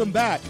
Welcome back.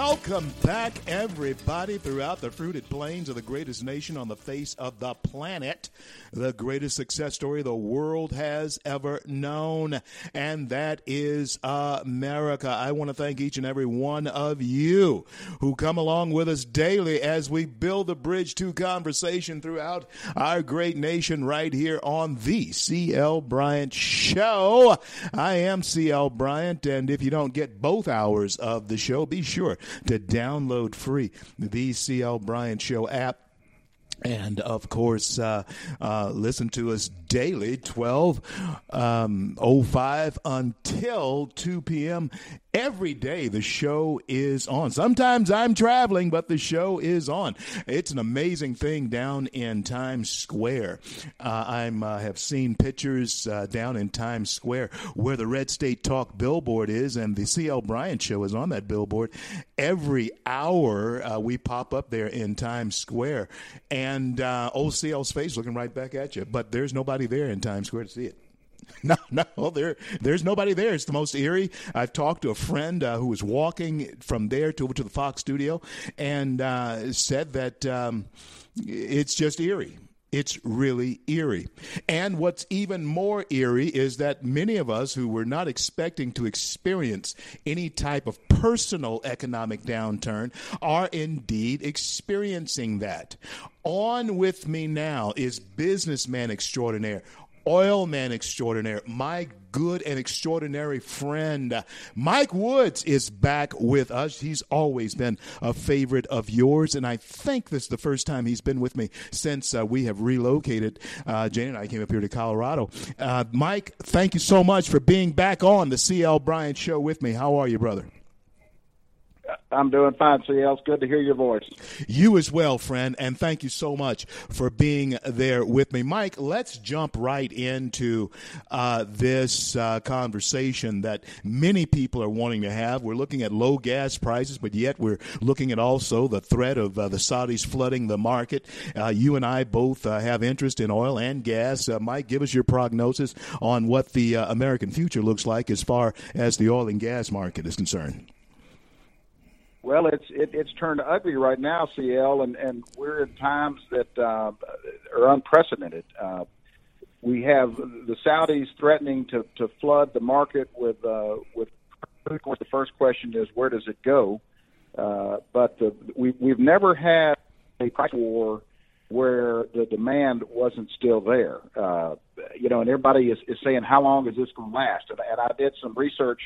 Welcome back, everybody, throughout the fruited plains of the greatest nation on the face of the planet, the greatest success story the world has ever known, and that is America. I want to thank each and every one of you who come along with us daily as we build the bridge to conversation throughout our great nation right here on the CL Bryant Show. I am CL Bryant, and if you don't get both hours of the show, be sure to download free the CL Bryant Show app. And of course, uh, uh, listen to us daily, 12 um, 05 until 2 p.m. Every day the show is on. Sometimes I'm traveling, but the show is on. It's an amazing thing down in Times Square. Uh, I'm uh, have seen pictures uh, down in Times Square where the Red State Talk billboard is, and the CL Bryant Show is on that billboard. Every hour uh, we pop up there in Times Square, and uh, old CL's face looking right back at you. But there's nobody there in Times Square to see it. No, no, there, there's nobody there. It's the most eerie. I've talked to a friend uh, who was walking from there to to the Fox studio and uh, said that um, it's just eerie. It's really eerie. And what's even more eerie is that many of us who were not expecting to experience any type of personal economic downturn are indeed experiencing that. On with me now is businessman extraordinaire, oil man extraordinaire, my good and extraordinary friend. Mike Woods is back with us. He's always been a favorite of yours, and I think this is the first time he's been with me since uh, we have relocated. Uh, Jane and I came up here to Colorado. Uh, Mike, thank you so much for being back on the CL Bryant Show with me. How are you, brother? I'm doing fine, CL. It's good to hear your voice. You as well, friend, and thank you so much for being there with me. Mike, let's jump right into uh, this uh, conversation that many people are wanting to have. We're looking at low gas prices, but yet we're looking at also the threat of uh, the Saudis flooding the market. Uh, you and I both uh, have interest in oil and gas. Uh, Mike, give us your prognosis on what the American future looks like as far as the oil and gas market is concerned. Well, it's it, it's turned ugly right now, CL, and and we're in times that uh, are unprecedented. Uh, we have the Saudis threatening to to flood the market with uh, with. Of course, the first question is where does it go? Uh, but the, we we've never had a price war where the demand wasn't still there. Uh, you know, and everybody is, is saying how long is this going to last? And, and I did some research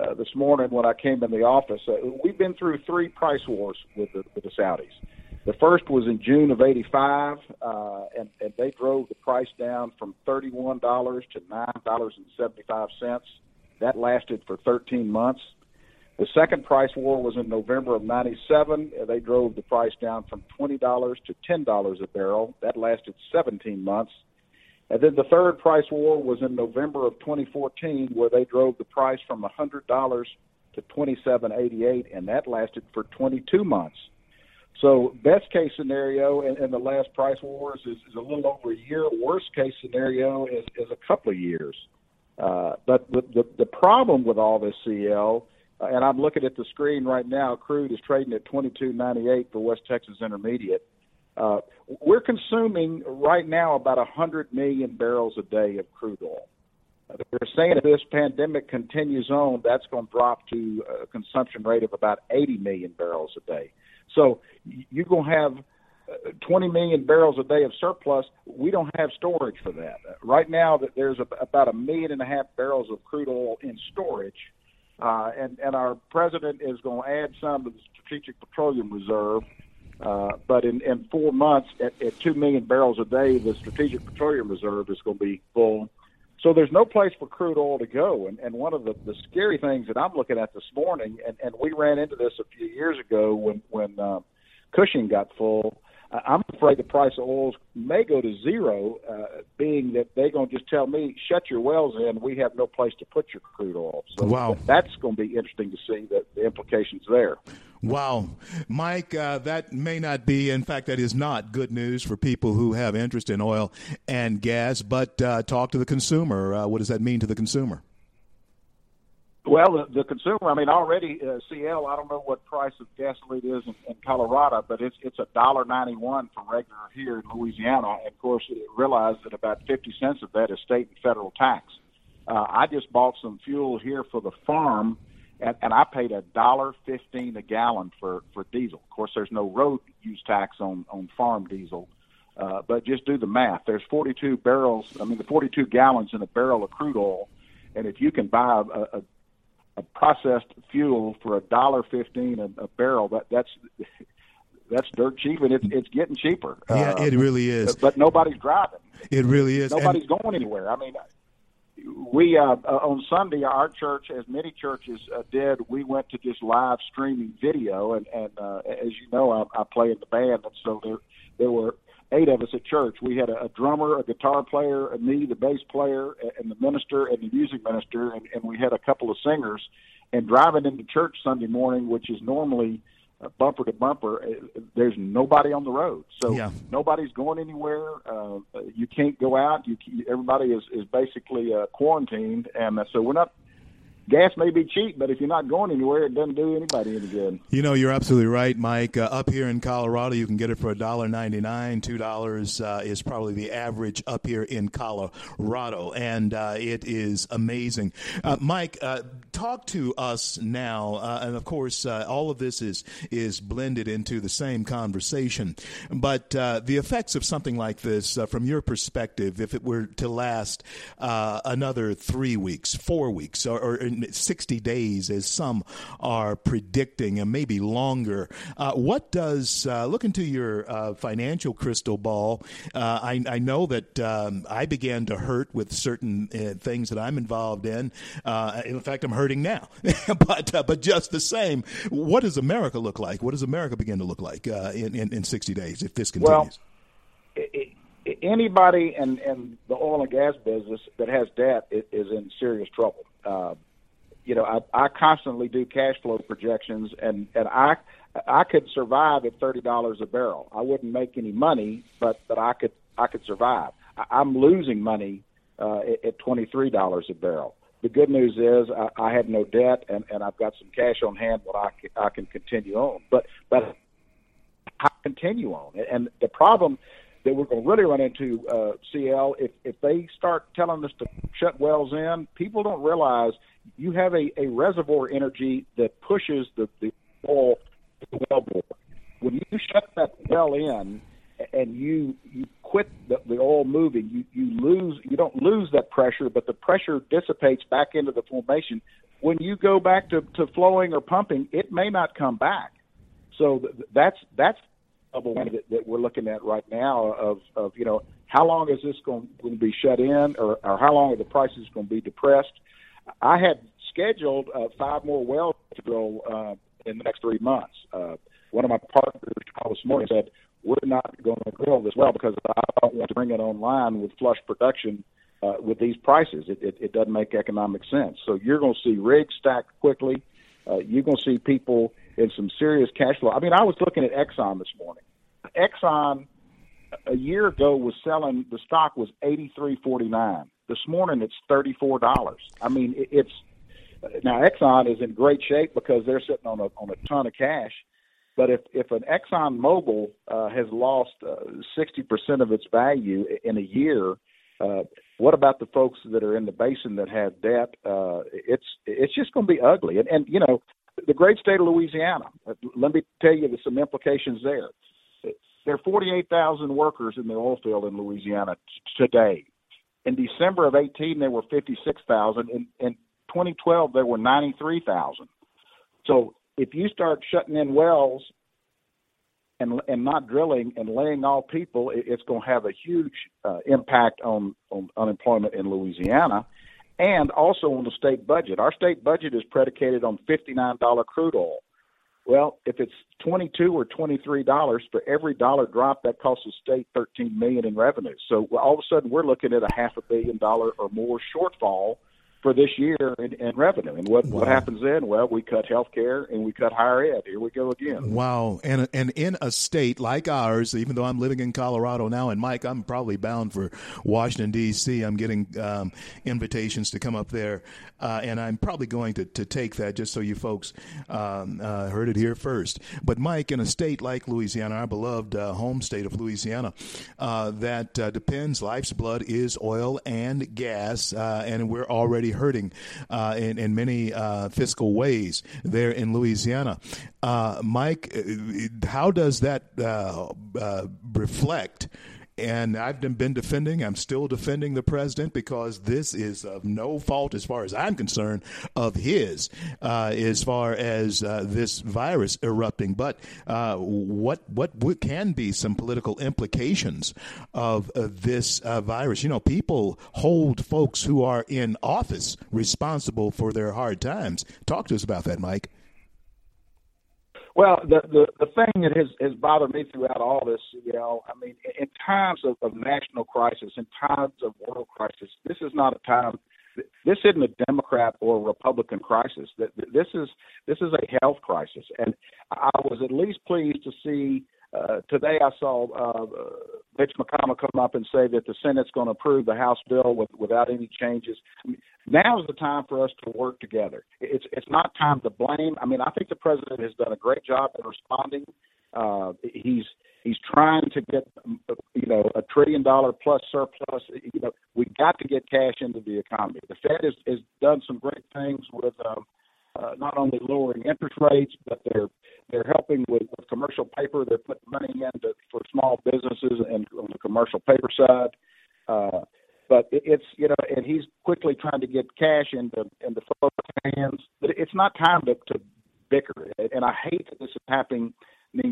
uh, this morning when I came in the office. Uh, we've been through three price wars with the, with the Saudis. The first was in June of '85, uh, and, and they drove the price down from $31 to $9.75. That lasted for 13 months. The second price war was in November of '97. They drove the price down from $20 to $10 a barrel. That lasted 17 months. And then the third price war was in November of 2014, where they drove the price from $100 to 27.88, and that lasted for 22 months. So best case scenario in, in the last price wars is, is a little over a year. Worst case scenario is, is a couple of years. Uh, but the, the the problem with all this CL, uh, and I'm looking at the screen right now, crude is trading at 22.98 for West Texas Intermediate. Uh, we're consuming right now about 100 million barrels a day of crude oil. They're saying if this pandemic continues on, that's going to drop to a consumption rate of about 80 million barrels a day. So you're going to have uh, 20 million barrels a day of surplus. We don't have storage for that right now. There's about a million and a half barrels of crude oil in storage. uh, and and our president is going to add some to the Strategic Petroleum Reserve. Uh, but in, in four months, at, at two million barrels a day, the Strategic Petroleum Reserve is going to be full. So there's no place for crude oil to go. And, and one of the, the scary things that I'm looking at this morning, and, and we ran into this a few years ago when when uh, Cushing got full. I'm afraid the price of oils may go to zero, uh, being that they're going to just tell me, shut your wells in. We have no place to put your crude oil. So wow. that's going to be interesting to see the, the implications there. Wow. Mike, uh, that may not be, in fact, that is not good news for people who have interest in oil and gas, but uh, talk to the consumer. Uh, what does that mean to the consumer? Well, the, the consumer, I mean, already uh, CL. I don't know what price of gasoline is in, in Colorado, but it's it's a dollar ninety one for regular here in Louisiana. And of course, realize that about fifty cents of that is state and federal tax. Uh, I just bought some fuel here for the farm, and, and I paid a dollar fifteen a gallon for for diesel. Of course, there's no road use tax on on farm diesel. Uh, but just do the math. There's 42 barrels. I mean, the 42 gallons in a barrel of crude oil, and if you can buy a, a a processed fuel for a dollar fifteen a, a barrel. That that's that's dirt cheap, and it's it's getting cheaper. Yeah, uh, it really is. But nobody's driving. It really is. Nobody's and, going anywhere. I mean, we uh, uh, on Sunday, our church, as many churches uh, did, we went to just live streaming video, and and uh, as you know, I, I play in the band, and so there there were eight of us at church. We had a, a drummer, a guitar player, a me, the bass player, and the minister and the music minister, and, and we had a couple of singers. And driving into church Sunday morning, which is normally uh, bumper to bumper, uh, there's nobody on the road, so yeah. nobody's going anywhere. Uh, you can't go out. You everybody is is basically uh, quarantined, and uh, so we're not gas may be cheap, but if you're not going anywhere, it doesn't do anybody any good. You know, you're absolutely right, Mike. Uh, up here in Colorado, you can get it for a dollar ninety nine. Two dollars uh, is probably the average up here in Colorado, and uh, it is amazing. Uh, Mike, uh, talk to us now, uh, and of course, all of this is is blended into the same conversation. But the effects of something like this, from your perspective, if it were to last another three weeks, four weeks, or, or 60 days, as some are predicting, and maybe longer. Uh, what does, uh, look into your uh, financial crystal ball, uh, I, I, know that um, I began to hurt with certain uh, things that I'm involved in. Uh, in fact, I'm hurting now. but, but just the same, what does America look like? What does America begin to look like in, in, in 60 days if this continues? Well, it, anybody in, in the oil and gas business that has debt is in serious trouble. Uh, you know, I, I constantly do cash flow projections, and and I I could survive at thirty dollars a barrel. I wouldn't make any money, but but I could I could survive. I, I'm losing money uh, at, twenty three dollars a barrel. The good news is I, I have no debt, and and I've got some cash on hand that I can, I can continue on. But but I continue on, and the problem that we're going to really run into uh, CL if if they start telling us to shut wells in. People don't realize you have a, a reservoir energy that pushes the, the oil to the wellbore. When you shut that well in and you you quit the, the oil moving, you, you lose you don't lose that pressure, but the pressure dissipates back into the formation. When you go back to, to flowing or pumping, it may not come back. So th- that's that's double that, that we're looking at right now of, of you know how long is this going, going to be shut in or, or how long are the prices going to be depressed I had scheduled uh, five more wells to drill uh, in the next three months. Uh, one of my partners called this morning and said, "We're not going to drill this well because I don't want to bring it online with flush production uh, with these prices. It, it, it doesn't make economic sense. So you're going to see rigs stacked quickly. Uh, you're going to see people in some serious cash flow. I mean, I was looking at Exxon this morning. Exxon a year ago was selling the stock was eighty three forty nine. This morning it's thirty four dollars. I mean, it's now Exxon is in great shape because they're sitting on a on a ton of cash. But if if an Exxon Mobil uh, has lost uh, sixty uh, percent of its value in a year, uh, what about the folks that are in the basin that have debt? Uh, it's it's just going to be ugly. And, and you know, the great state of Louisiana. Uh, let me tell you some implications there. There are 48,000 workers in the oil field in Louisiana t- today. In December of 18, there were 56,000, and, in 2012 there were 93,000. So if you start shutting in wells and and not drilling and laying off people, it, it's going to have a huge uh, impact on, on unemployment in Louisiana, and also on the state budget. Our state budget is predicated on fifty nine dollar crude oil. Well, if it's twenty two or twenty three dollars for every dollar drop, that costs the state thirteen million in revenue. So all of a sudden, we're looking at a half a billion dollar or more shortfall for this year in, in revenue. And what, wow. what happens then? Well, we cut health care and we cut higher ed. Here we go again. Wow. And, and in a state like ours, even though I'm living in Colorado now, and Mike, I'm probably bound for Washington, D.C., I'm getting um, invitations to come up there. Uh, and I'm probably going to, to take that just so you folks um, uh, heard it here first. But, Mike, in a state like Louisiana, our beloved uh, home state of Louisiana, uh, that uh, depends, life's blood is oil and gas, uh, and we're already hurting uh, in, in many uh, fiscal ways there in Louisiana. Uh, Mike, uh, how does that uh, reflect? And I've been defending, I'm still defending the president because this is of no fault, as far as I'm concerned, of his, uh, as far as uh, this virus erupting. But uh, what, what, can be some political implications of this uh, virus? You know, people hold folks who are in office responsible for their hard times. Talk to us about that, Mike. Well, the, the the thing that has has bothered me throughout all this, you know, I mean, in times of, of national crisis, in times of world crisis, this is not a time. This isn't a Democrat or Republican crisis. This is this is a health crisis, and I was at least pleased to see uh, today I saw uh, Mitch McConnell come up and say that the Senate's going to approve the House bill with, without any changes. I mean, now is the time for us to work together. It's it's not time to blame. I mean, I think the president has done a great job in responding. Uh, he's he's trying to get you know a trillion dollar plus surplus. You know, we got to get cash into the economy. The Fed has, has done some great things with. Um, uh, not only lowering interest rates, but they're they're helping with, with commercial paper. They're putting money into for small businesses and on the commercial paper side. Uh, but it, it's you know, and he's quickly trying to get cash into into folks' hands. But it's not time to, to bicker. And I hate that this is happening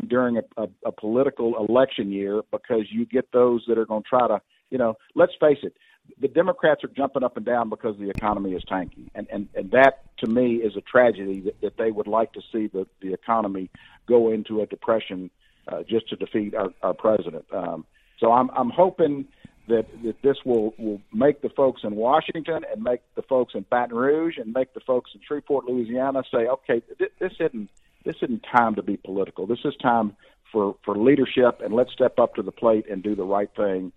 during a, a, a political election year because you get those that are going to try to, you know, let's face it, the Democrats are jumping up and down because the economy is tanking, and and and that to me is a tragedy that, that they would like to see the the economy go into a depression uh, just to defeat our, our president. Um, so I'm I'm hoping that that this will will make the folks in Washington and make the folks in Baton Rouge and make the folks in Shreveport, Louisiana, say, okay, th- this isn't this isn't time to be political. This is time for for leadership, and let's step up to the plate and do the right thing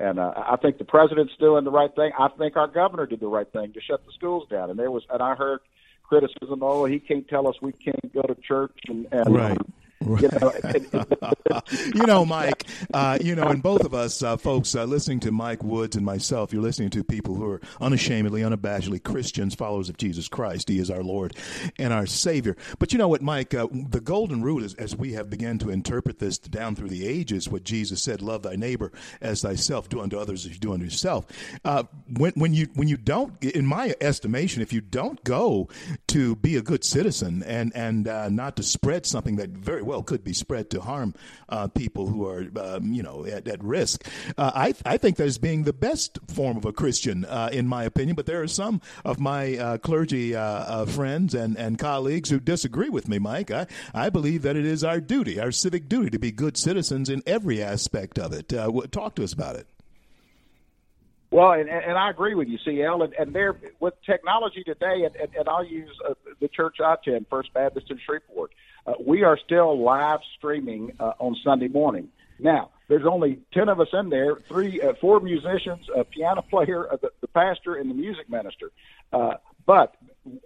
and uh, I think the president's doing the right thing. I think our governor did the right thing to shut the schools down. And there was, and I heard criticism. Oh, he can't tell us we can't go to church and, and right. You know, Mike. Uh, you know, and both of us, uh, folks, uh, listening to Mike Woods and myself, you're listening to people who are unashamedly, unabashedly Christians, followers of Jesus Christ. He is our Lord and our Savior. But you know what, Mike? Uh, the golden rule is, as we have begun to interpret this down through the ages, what Jesus said: "Love thy neighbor as thyself. Do unto others as you do unto yourself." Uh, when when you when you don't, in my estimation, if you don't go to be a good citizen and and uh, not to spread something that very well could be spread to harm uh, people who are, um, you know, at, at risk. Uh, I, I think that is being the best form of a Christian, uh, in my opinion. But there are some of my uh, clergy uh, uh, friends and, and colleagues who disagree with me, Mike. I, I believe that it is our duty, our civic duty, to be good citizens in every aspect of it. talk to us about it. Well, and, and I agree with you, CL. And, and there, with technology today, and, and, and I'll use uh, the church I attend, First Baptist in Shreveport. Uh, we are still live streaming uh, on Sunday morning. Now, there's only ten of us in there: three, uh, four musicians, a piano player, uh, the, the pastor, and the music minister. Uh, but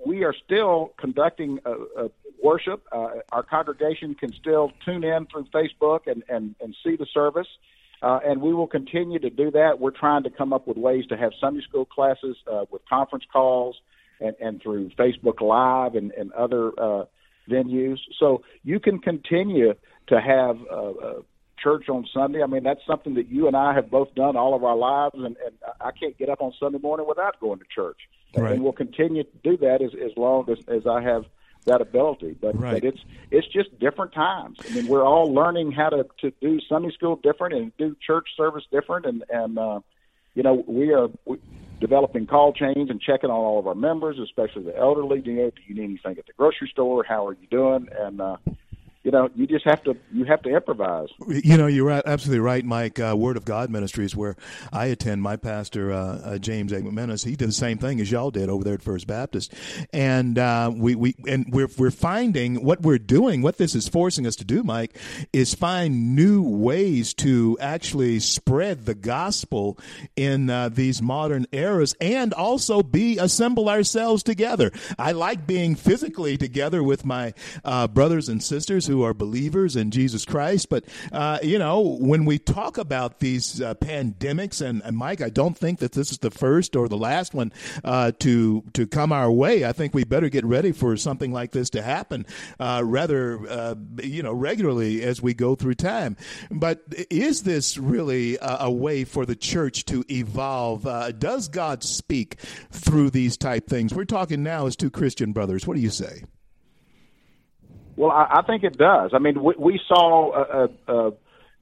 we are still conducting uh, uh, worship. Uh, our congregation can still tune in through Facebook and and, and see the service. Uh, and we will continue to do that. We're trying to come up with ways to have Sunday school classes uh, with conference calls and, and through Facebook Live and, and other uh, venues. So you can continue to have uh, uh, church on Sunday. I mean, that's something that you and I have both done all of our lives, and, and I can't get up on Sunday morning without going to church. Right. And we'll continue to do that as, as long as, as I have that ability. But, Right. but it's it's just different times. I mean, we're all learning how to, to do Sunday school different and do church service different, and and uh, you know we are developing call chains and checking on all of our members, especially the elderly. Do you know, do you need anything at the grocery store? How are you doing? And uh, you know, you just have to you have to improvise. You know, you're absolutely right, Mike. Uh, Word of God Ministries, where I attend, my pastor uh, uh, James A. McManus, he did the same thing as y'all did over there at First Baptist, and uh, we we and we're we're finding what we're doing. What this is forcing us to do, Mike, is find new ways to actually spread the gospel in uh, these modern eras, and also be assemble ourselves together. I like being physically together with my uh, brothers and sisters who are believers in Jesus Christ. But, uh, you know, when we talk about these uh, pandemics, and, and Mike, I don't think that this is the first or the last one uh, to, to come our way. I think we better get ready for something like this to happen uh, rather, uh, you know, regularly as we go through time. But is this really a, a way for the church to evolve? Uh, does God speak through these type things? We're talking now as two Christian brothers. What do you say? Well, I, I think it does. I mean, we, we saw a, a, a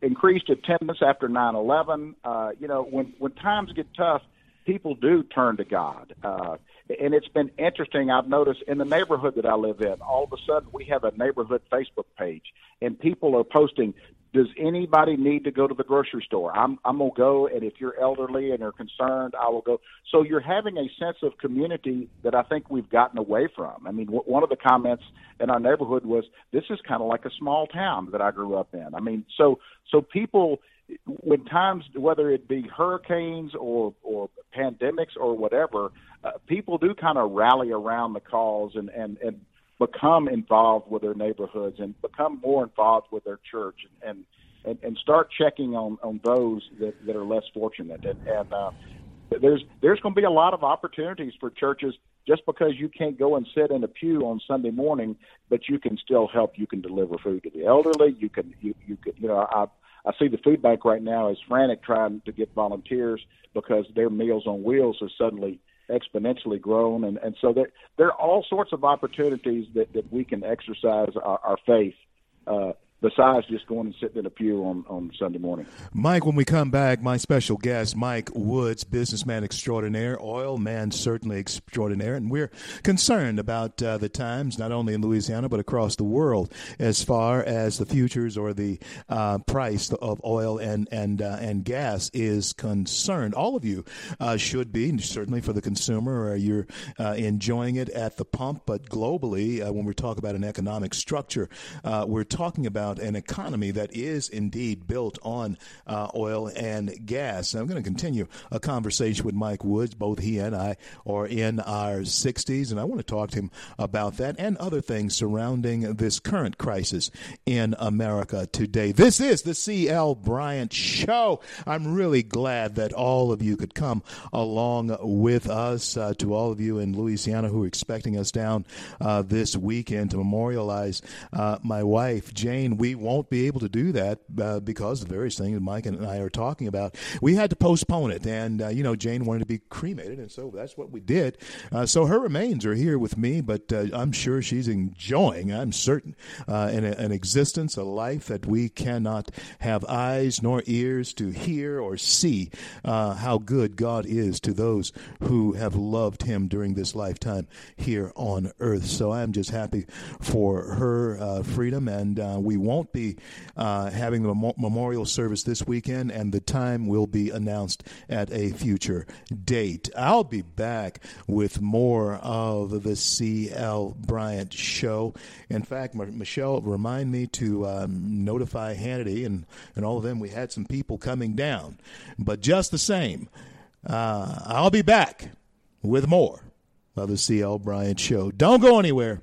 increased attendance after 9/11. Uh, you know, when when times get tough, people do turn to God. Uh, and it's been interesting. I've noticed in the neighborhood that I live in, all of a sudden we have a neighborhood Facebook page, and people are posting. Does anybody need to go to the grocery store? I'm I'm gonna go, and if you're elderly and are concerned, I will go. So you're having a sense of community that I think we've gotten away from. I mean, w- one of the comments in our neighborhood was, "This is kind of like a small town that I grew up in." I mean, so so people when times whether it be hurricanes or or pandemics or whatever, uh, people do kind of rally around the cause and and and become involved with their neighborhoods and become more involved with their church and and and start checking on on those that that are less fortunate and and uh, there's there's going to be a lot of opportunities for churches just because you can't go and sit in a pew on Sunday morning, but you can still help. You can deliver food to the elderly. You can you you could you know I I see the food bank right now is frantic trying to get volunteers because their Meals on Wheels has suddenly exponentially grown, and and so there there are all sorts of opportunities that that we can exercise our, our faith. Uh, besides just going and sitting in a pew on, on Sunday morning. Mike, when we come back, my special guest, Mike Woods, businessman extraordinaire, oil man certainly extraordinaire, and we're concerned about uh, the times, not only in Louisiana, but across the world, as far as the futures or the uh, price of oil and, and, uh, and gas is concerned. All of you uh, should be, certainly for the consumer, uh, you're uh, enjoying it at the pump, but globally, when we talk about an economic structure, we're talking about an economy that is indeed built on uh, oil and gas. And I'm going to continue a conversation with Mike Woods. Both he and I are in our 60s, and I want to talk to him about that and other things surrounding this current crisis in America today. This is the C.L. Bryant Show. I'm really glad that all of you could come along with us. Uh, to all of you in Louisiana who are expecting us down uh, this weekend to memorialize uh, my wife, Jane, we won't be able to do that uh, because of the various things Mike and I are talking about. We had to postpone it, and uh, you know Jane wanted to be cremated, and so that's what we did. Uh, so her remains are here with me, but uh, I'm sure she's enjoying. I'm certain uh, an, an existence, a life that we cannot have eyes nor ears to hear or see uh, how good God is to those who have loved Him during this lifetime here on earth. So I'm just happy for her freedom, and we won't be uh, having the mem- memorial service this weekend, and the time will be announced at a future date. I'll be back with more of the C.L. Bryant Show. In fact, M- Michelle, remind me to um, notify Hannity and, and all of them. We had some people coming down, but just the same, uh, I'll be back with more of the C.L. Bryant Show. Don't go anywhere.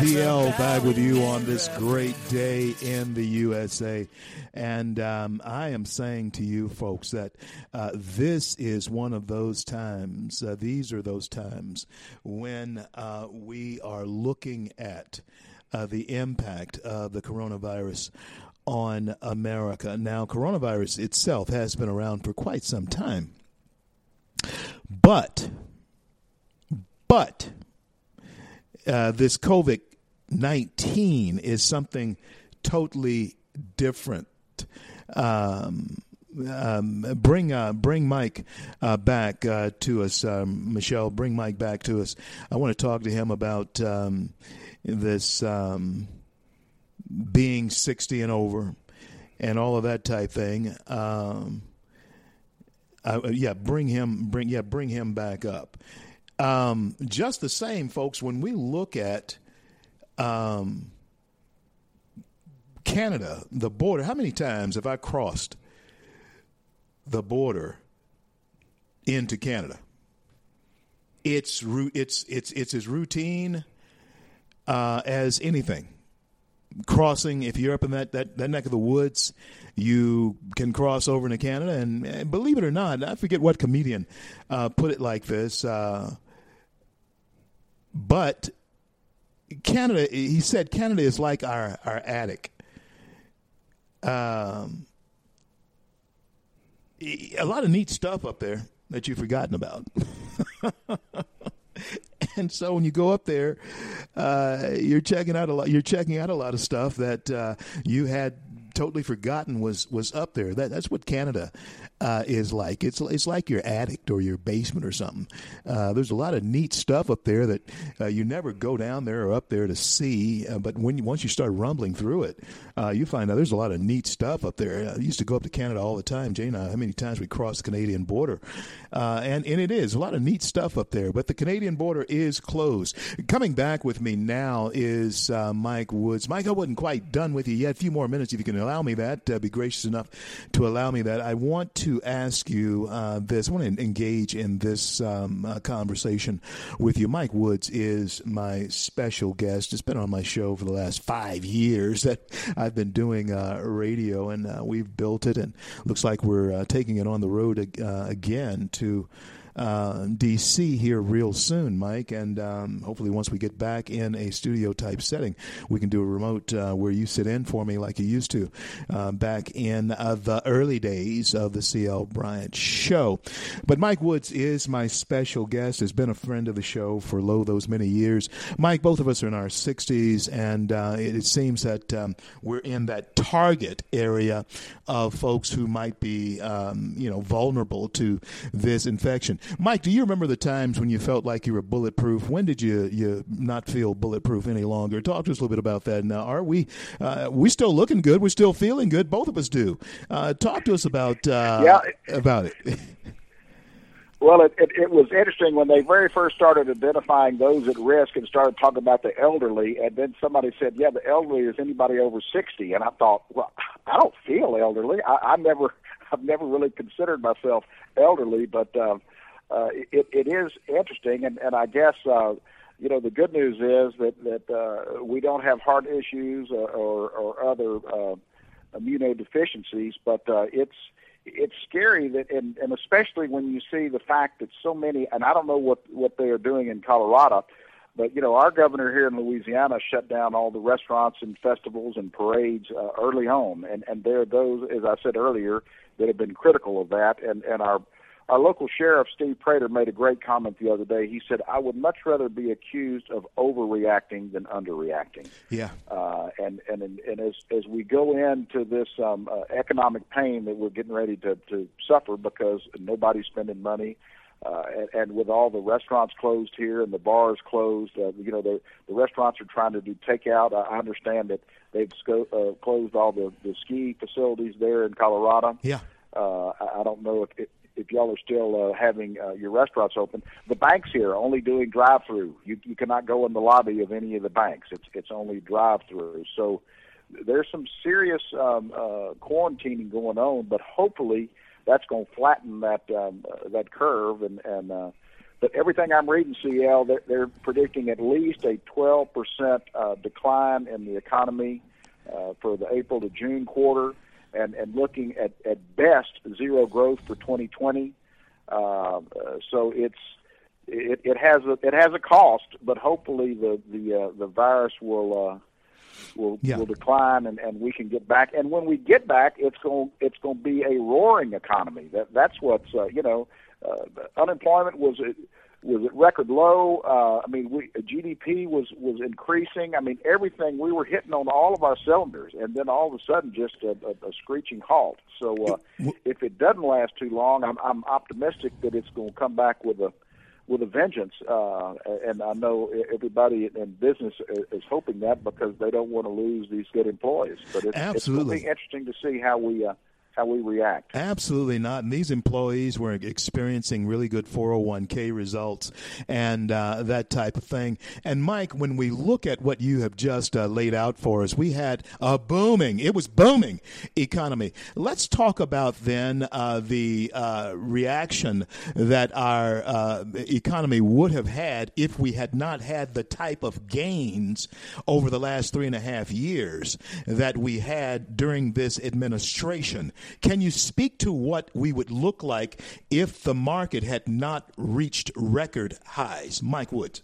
CL back with you on this great day in the USA. And um, I am saying to you folks that uh, this is one of those times, uh, these are those times when uh, we are looking at uh, the impact of the coronavirus on America. Now, coronavirus itself has been around for quite some time. But, but, uh, this COVID 19 is something totally different. Um, um, bring uh, bring Mike uh, back uh, to us, um, Michelle. Bring Mike back to us. I want to talk to him about um, this um, being sixty and over, and all of that type thing. Um, uh, yeah, bring him, bring yeah, bring him back up. Um, just the same, folks. When we look at um, Canada, the border, how many times have I crossed the border into Canada? It's it's it's it's as routine uh, as anything. Crossing, if you're up in that, that, that neck of the woods, you can cross over into Canada. And, and believe it or not, I forget what comedian uh, put it like this, uh, but Canada, he said, Canada is like our, our attic. Um, a lot of neat stuff up there that you've forgotten about. and so when you go up there, uh, you're checking out a lot. You're checking out a lot of stuff that uh, you had totally forgotten was was up there. That that's what Canada uh, is like. It's it's like your attic or your basement or something. Uh, there's a lot of neat stuff up there that uh, you never go down there or up there to see. Uh, but when you, once you start rumbling through it, uh, you find out there's a lot of neat stuff up there. I used to go up to Canada all the time. Jane, how many times we crossed the Canadian border, uh, and and it is a lot of neat stuff up there. But the Canadian border is closed. Coming back with me now is Mike Woods. Mike, I wasn't quite done with you yet. A few more minutes, if you can allow me that. be gracious enough to allow me that. I want to ask you uh, this. I want to engage in this um, uh, conversation with you. Mike Woods is my special guest. It's been on my show for the last five years that I've been doing uh, radio, and uh, we've built it, and looks like we're uh, taking it on the road uh, again to uh, DC here real soon, Mike. And um, hopefully, once we get back in a studio type setting, we can do a remote uh, where you sit in for me like you used to uh, back in uh, the early days of the CL Bryant show. But Mike Woods is my special guest, has been a friend of the show for lo those many years. Mike, both of us are in our 60s, and uh, it, it, seems that um, we're in that target area of folks who might be, um, you know, vulnerable to this infection. Mike, do you remember the times when you felt like you were bulletproof? When did you you not feel bulletproof any longer? Talk to us a little bit about that. Now, are we uh, we still looking good? We're still feeling good. Both of us do. Uh, talk to us about uh, yeah. about it. Well, it, it, it was interesting when they very first started identifying those at risk and started talking about the elderly, and then somebody said, "Yeah, the elderly is anybody over 60." And I thought, well, I don't feel elderly. I, I never, I've never really considered myself elderly, but uh, uh, it, it is interesting, and, and I guess uh, you know the good news is that that uh, we don't have heart issues or, or, or other uh, immunodeficiencies, but uh, it's it's scary that and, and especially when you see the fact that so many and I don't know what what they are doing in Colorado, but you know our governor here in Louisiana shut down all the restaurants and festivals and parades uh, early on, and and there are those as I said earlier that have been critical of that, and and our our local sheriff Steve Prator made a great comment the other day. He said, "I would much rather be accused of overreacting than underreacting." Yeah. Uh, and and and as as we go into this um, uh, economic pain that we're getting ready to to suffer because nobody's spending money. Uh, and, and with all the restaurants closed here and the bars closed, uh, you know the the restaurants are trying to do takeout. I understand that they've sco- uh, closed all the the ski facilities there in Colorado. Yeah. Uh, I, I don't know if, if if y'all are still uh, having uh, your restaurants open. The banks here are only doing drive-through. You you cannot go in the lobby of any of the banks. It's it's only drive-through. So there's some serious um, uh, quarantining going on, but hopefully that's going to flatten that um, uh, that curve and and. Uh, but everything I'm reading, CL, they're, they're predicting at least a 12% uh, decline in the economy uh, for the April to June quarter and, and looking at, at best zero growth for 2020. Uh, so it's it, it has a it has a cost, but hopefully the the uh, the virus will uh, will Yeah. will decline and, and we can get back. And when we get back, it's going it's going to be a roaring economy. That that's what's uh, you know uh, unemployment was at, was at record low. Uh, I mean, we, GDP was was increasing. I mean, everything we were hitting on all of our cylinders, and then all of a sudden, just a, a, a screeching halt. So, uh, if it doesn't last too long, I'm, I'm optimistic that it's going to come back with a with a vengeance. Uh, and I know everybody in business is hoping that because they don't want to lose these good employees. But it's, it's going to Absolutely. be interesting to see how we uh, how we react. Absolutely not. And these employees were experiencing really good 401k results and uh, that type of thing. And Mike, when we look at what you have just uh, laid out for us, we had a booming, it was booming economy. Let's talk about then uh, the uh, reaction that our uh, economy would have had if we had not had the type of gains over the last three and a half years that we had during this administration. Can you speak to what we would look like if the market had not reached record highs? Mike Woods.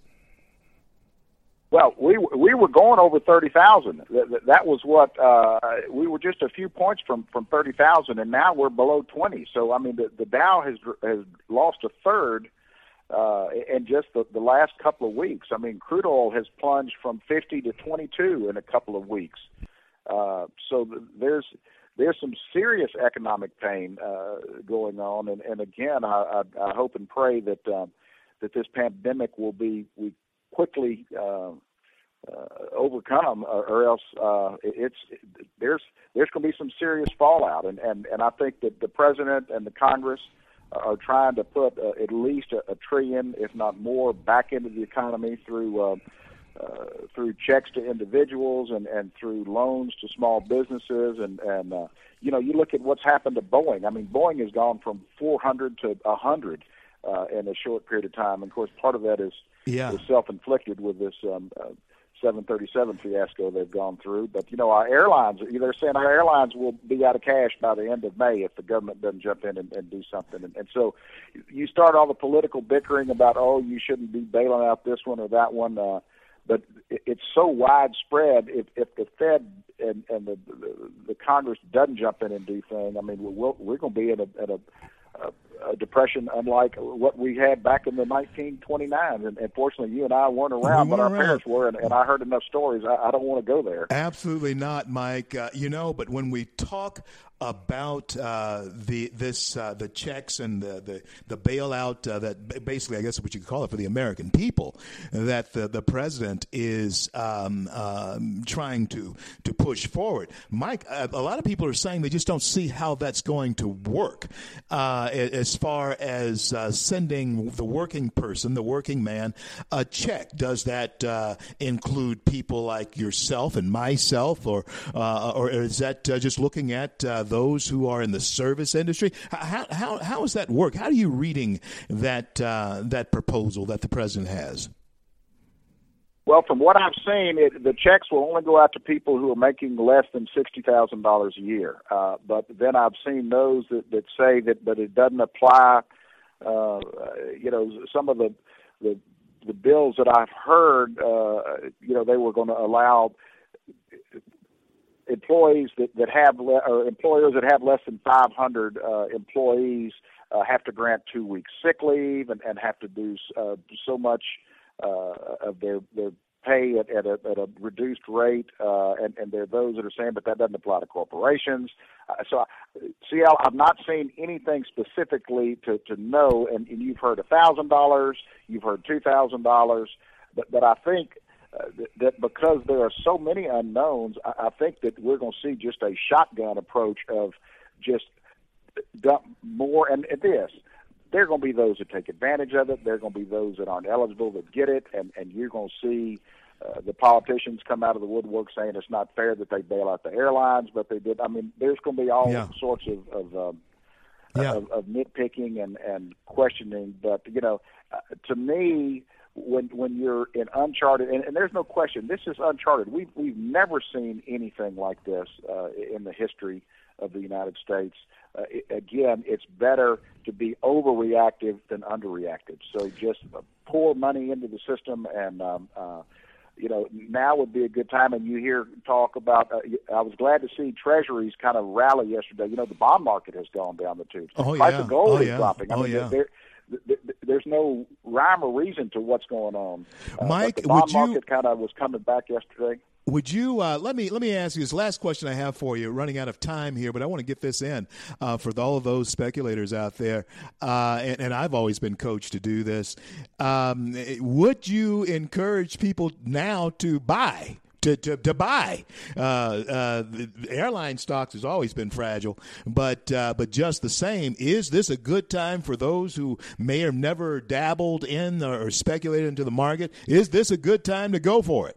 Well, we we were going over thirty thousand. That, that was what uh, we were just a few points from from thirty thousand, and now we're below twenty. So I mean, the, the Dow has has lost a third uh, in just the, the last couple of weeks. I mean, crude oil has plunged from fifty to twenty two in a couple of weeks. Uh, so there's there's some serious economic pain uh, going on, and, and again, I, I, I hope and pray that um, that this pandemic will be we quickly uh, uh, overcome, or, or else uh, it- it's there's there's going to be some serious fallout, and, and and I think that the president and the Congress are trying to put uh, at least a, a trillion, if not more, back into the economy through. Uh, uh, through checks to individuals and, and through loans to small businesses and and uh, you know you look at what's happened to Boeing. I mean Boeing has gone from 400 to 100 uh, in a short period of time. And of course, part of that is, Yeah. is self-inflicted with this um, uh, 737 fiasco they've gone through. But you know, our airlines they're saying our airlines will be out of cash by the end of May if the government doesn't jump in and, and do something. And, and so you start all the political bickering about oh you shouldn't be bailing out this one or that one. Uh, but it's so widespread. If if the Fed and and the the, the Congress doesn't jump in and do things, I mean we'll, we're going to be in a, at a a, a depression unlike what we had back in the 1929. And, and fortunately, you and I weren't around, We but our around. parents were, and, and I heard enough stories. I, I don't want to go there. Absolutely not, Mike. Uh, you know, but when we talk about uh, the this uh, the checks and the the, the bailout uh, that basically I guess what you could call it for the American people that the the president is um, um, trying to to push forward. Mike, uh, a lot of people are saying they just don't see how that's going to work uh, as far as uh, sending the working person, the working man, a check. Does that include people like yourself and myself, or or is that just looking at those who are in the service industry? How how how does that work? How are you reading that uh, that proposal that the president has? Well, from what I've seen, it, the checks will only go out to people who are making less than sixty thousand dollars a year. Uh, but then I've seen those that, that say that, but it doesn't apply. Uh, you know, some of the the the bills that I've heard, uh, you know, they were going to allow employees that that have le- or employers that have less than 500 uh, employees uh, have to grant two weeks sick leave and, and have to do uh, so much uh, of their their pay at, at, a, at a reduced rate, uh, and, and there are those that are saying, but that doesn't apply to corporations. Uh, so, CL, I've not seen anything specifically to, to know, and, and you've heard a thousand dollars, you've heard two thousand dollars, but but I think uh, that, that because there are so many unknowns, I, I think that we're going to see just a shotgun approach of just dump more. And, and this, there are going to be those that take advantage of it. There are going to be those that aren't eligible that get it, and and you're going to see uh, the politicians come out of the woodwork saying it's not fair that they bail out the airlines, but they did. I mean, there's going to be all Yeah. sorts of of, um, Yeah. of of nitpicking and and questioning. But you know, uh, to me, when when you're in uncharted, and, and there's no question, this is uncharted. We've we've never seen anything like this uh, in the history of the United States. Uh, it, again, it's better to be overreactive than underreactive. So just pour money into the system and. Um, uh, you know, now would be a good time. And you hear talk about. Uh, I was glad to see Treasuries kind of rally yesterday. You know, the bond market has gone down the tubes. Oh, Price yeah. of gold Oh, is yeah. dropping. I Oh, mean, yeah. there, there, there's no rhyme or reason to what's going on. Uh, Mike, the bond would you- market kind of was coming back yesterday. Would you uh, let me let me ask you this last question I have for you? Running out of time here, but I want to get this in uh, for all of those speculators out there, uh, and, and I've always been coached to do this. Um, would you encourage people now to buy? To, to, to buy. Uh, uh, airline stocks has always been fragile, but uh, but just the same, is this a good time for those who may have never dabbled in or speculated into the market? Is this a good time to go for it?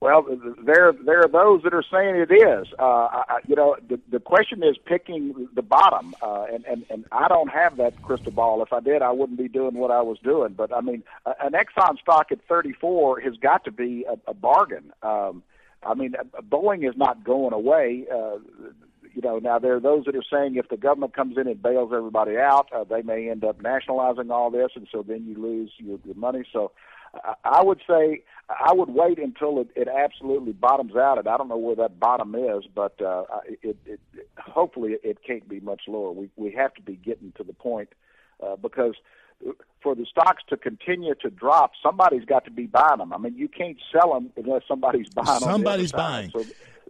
Well, there there are those that are saying it is. Uh, I, you know, the the question is picking the bottom, uh, and and and I don't have that crystal ball. If I did, I wouldn't be doing what I was doing. But I mean, an Exxon stock at 34 has got to be a, a bargain. Um, I mean, uh, Boeing is not going away. Uh, you know, now there are those that are saying if the government comes in and bails everybody out, uh, they may end up nationalizing all this, and so then you lose your, your money. So, I, I would say I would wait until it, it absolutely bottoms out, and I don't know where that bottom is, but uh, I- it, it, it hopefully it can't be much lower. We we have to be getting to the point uh, because for the stocks to continue to drop, somebody's got to be buying them. I mean, you can't sell them unless somebody's buying. Somebody's side. buying. So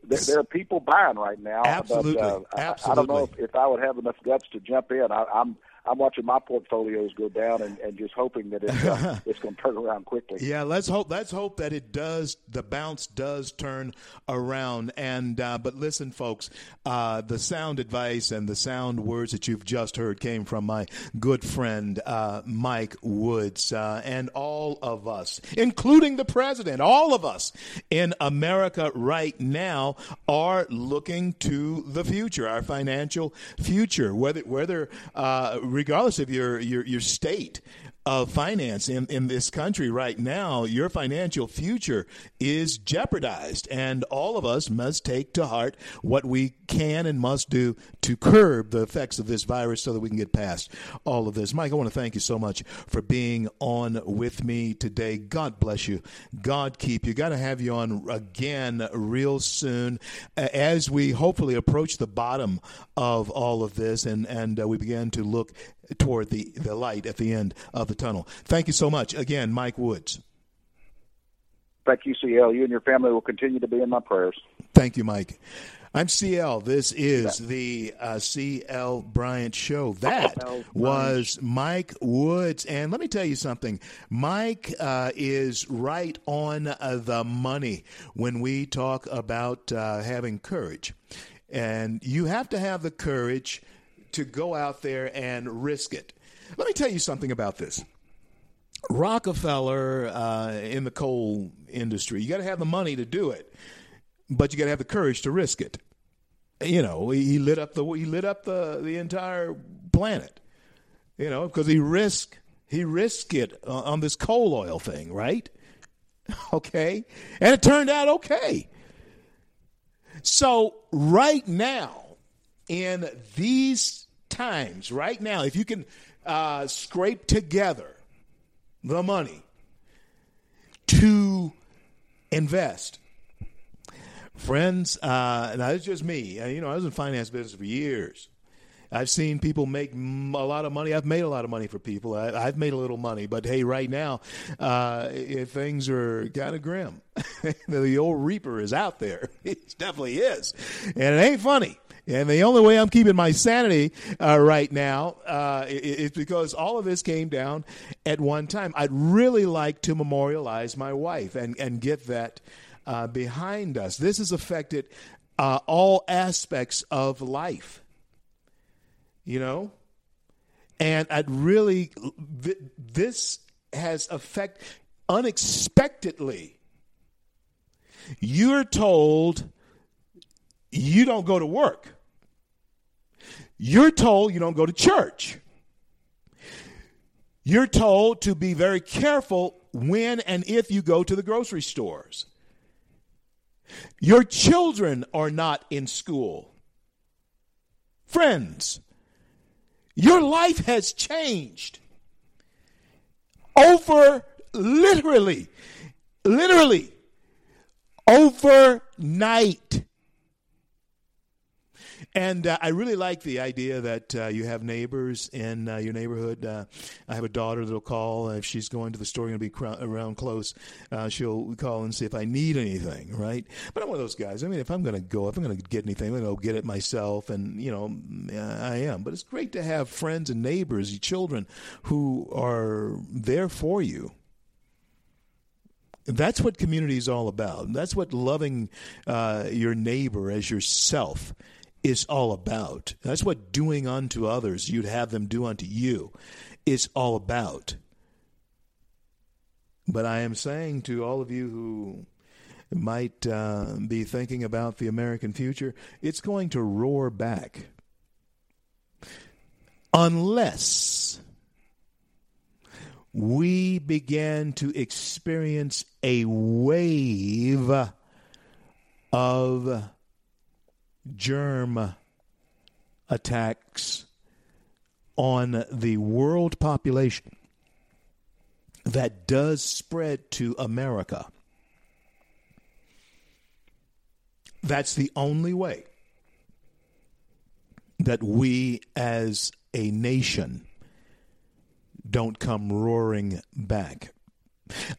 there, there are people buying right now. Absolutely. But, uh, I- I, don't know if, if I would have enough guts to jump in. I, I'm I'm watching my portfolios go down and, and just hoping that it's uh, it's going to turn around quickly. Yeah, let's hope. Let's hope that it does. The bounce does turn around. And uh, but listen, folks, uh, the sound advice and the sound words that you've just heard came from my good friend uh, Mike Woods, uh, and all of us, including the president, all of us in America right now are looking to the future, our financial future, whether whether uh, regardless of your your your state of finance in, in this country right now, your financial future is jeopardized. And all of us must take to heart what we can and must do to curb the effects of this virus so that we can get past all of this. Mike, I want to thank you so much for being on with me today. God bless you. God keep you. Got to have you on again real soon as we hopefully approach the bottom of all of this and, and uh, we begin to look toward the, the light at the end of the tunnel. Thank you so much. Again, Mike Woods. Thank you, CL. You and your family will continue to be in my prayers. Thank you, Mike. I'm CL. This is the uh, CL Bryant Show. That was Mike Woods. And let me tell you something Mike uh, is right on uh, the money when we talk about uh, having courage. And you have to have the courage to go out there and risk it. Let me tell you something about this. Rockefeller uh, in the coal industry, you got to have the money to do it, but you got to have the courage to risk it. You know, he lit up the he lit up the the entire planet. You know, because he risked he risked it uh, on this coal oil thing, right? Okay, and it turned out okay. So right now, in these times, right now, if you can uh, scrape together the money to invest. Friends, uh, now it's just me. Uh, You know, I was in finance business for years, I've seen people make a lot of money. I've made a lot of money for people. I, have made a little money, but hey, right now, uh, things are kind of grim. the old reaper is out there. It definitely is, and it ain't funny. And the only way I'm keeping my sanity uh, right now uh, is because all of this came down at one time. I'd really like to memorialize my wife and, and get that uh, behind us. This has affected uh, all aspects of life, you know? And I'd really, this has affected unexpectedly. You're told you don't go to work you're told you don't go to church. You're told to be very careful when and if you go to the grocery stores. Your children are not in school. Friends, your life has changed over literally, literally overnight. And uh, I really like the idea that uh, you have neighbors in uh, your neighborhood. Uh, I have a daughter that'll call if she's going to the store and be cr- around close. Uh, she'll call and see if I need anything, right? But I'm one of those guys. I mean, if I'm going to go, if I'm going to get anything, I'm going to go get it myself, and you know, I am. But it's great to have friends and neighbors, children, who are there for you. That's what community is all about. That's what loving uh, your neighbor as yourself is all about. That's what doing unto others, you'd have them do unto you, is all about. But I am saying to all of you who might uh, be thinking about the American future, it's going to roar back. Unless we begin to experience a wave of germ attacks on the world population that does spread to America. That's the only way that we as a nation don't come roaring back.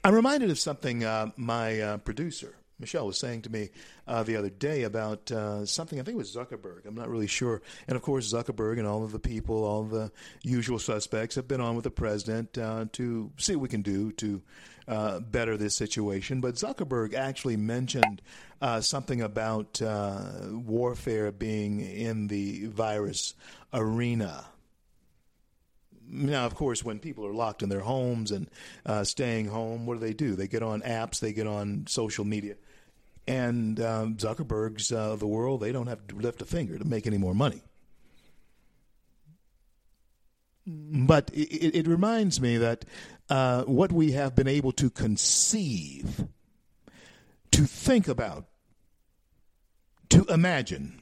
I'm reminded of something uh, my uh, producer Michelle was saying to me uh, the other day about uh, something. I think it was Zuckerberg. I'm not really sure. And of course, Zuckerberg and all of the people, all the usual suspects, have been on with the president uh, to see what we can do to uh, better this situation. But Zuckerberg actually mentioned uh, something about uh, warfare being in the virus arena. Now, of course, when people are locked in their homes and uh, staying home, what do they do? They get on apps, they get on social media, and um, Zuckerberg's uh, the world, they don't have to lift a finger to make any more money. But it, it reminds me that uh, what we have been able to conceive, to think about, to imagine.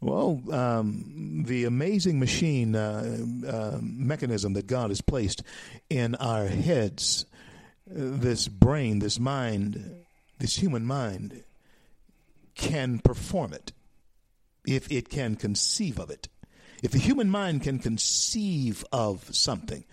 Well, um, the amazing machine uh, uh, mechanism that God has placed in our heads, uh, this brain, this mind, this human mind can perform it if it can conceive of it. If the human mind can conceive of something,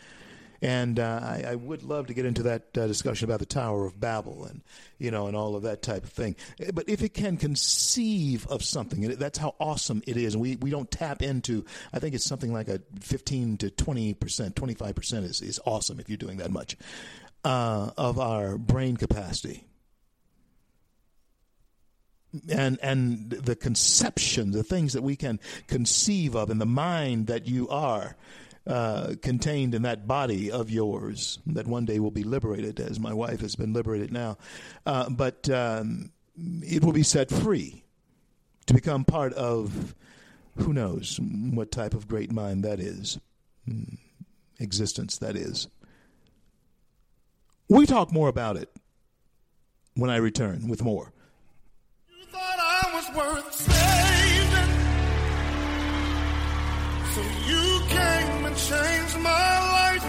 and uh, I, I, would love to get into that uh, discussion about the Tower of Babel and you know and all of that type of thing. But if it can conceive of something, that's how awesome it is. We, we don't tap into. I think it's something like a fifteen to twenty percent, twenty five percent is is awesome if you're doing that much uh, of our brain capacity and and the conception, the things that we can conceive of in the mind that you are uh, contained in that body of yours that one day will be liberated, as my wife has been liberated now. Uh, but um, it will be set free to become part of who knows what type of great mind that is, hmm, existence that is. We talk more about it when I return with more was worth saving. So you came and changed my life.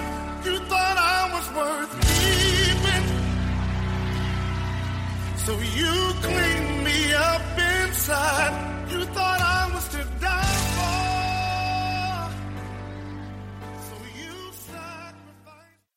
You thought I was worth keeping. So you cleaned me up inside. You thought I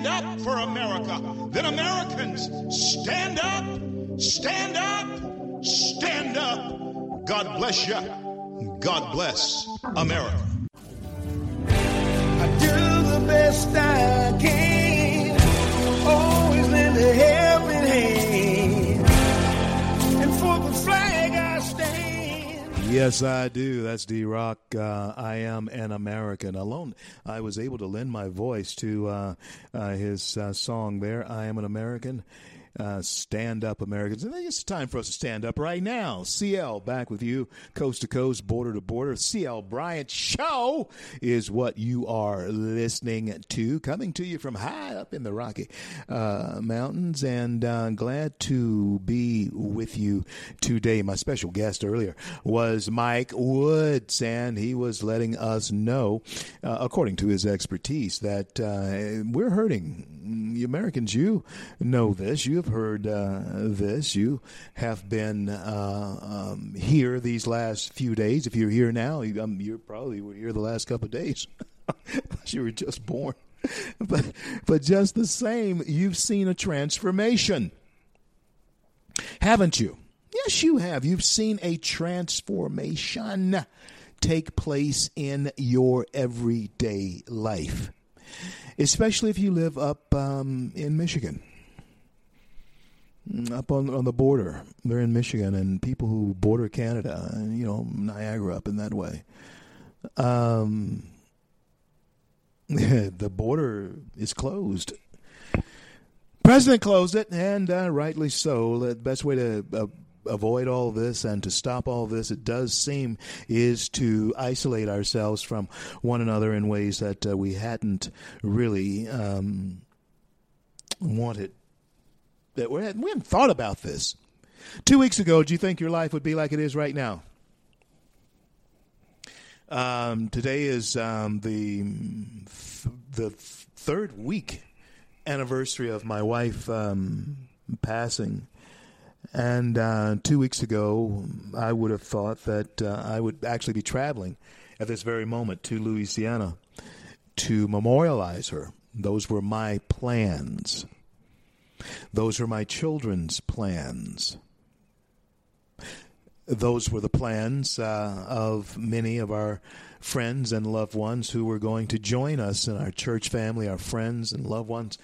Stand up for America. Then Americans, stand up, stand up, stand up. God bless you. God bless America. I do the best I can. Always lend a helping Yes, I do. That's D Rock. Uh, I am an American. Alone, I was able to lend my voice to uh, uh, his uh, song there. I am an American. Uh, stand up, Americans. And it's time for us to stand up right now. CL back with you, coast to coast, border to border. CL Bryant Show is what you are listening to, coming to you from high up in the Rocky uh, Mountains. And uh, glad to be with you today. My special guest earlier was Mike Woods, and he was letting us know, uh, according to his expertise, that uh, we're hurting. Americans, you know this. You have heard uh, this. You have been uh, um, here these last few days. If you're here now, you, um, you're probably were here the last couple of days. you were just born. But, but just the same, you've seen a transformation. Haven't you? Yes, you have. You've seen a transformation take place in your everyday life, especially if you live up um, in Michigan up on on the border. They're in Michigan, and people who border Canada, you know, Niagara up in that way. Um, the border is closed. President closed it, and uh, rightly so. The best way to uh, avoid all this and to stop all this, it does seem, is to isolate ourselves from one another in ways that uh, we hadn't really um, wanted that we hadn't, we hadn't thought about this. Two weeks ago, do you think your life would be like it is right now? Um, today is um, the the third week anniversary of my wife um, passing, and uh, two weeks ago, I would have thought that uh, I would actually be traveling at this very moment to Louisiana to memorialize her. Those were my plans. Those are my children's plans. Those were the plans uh, of many of our friends and loved ones who were going to join us in our church family, our friends and loved ones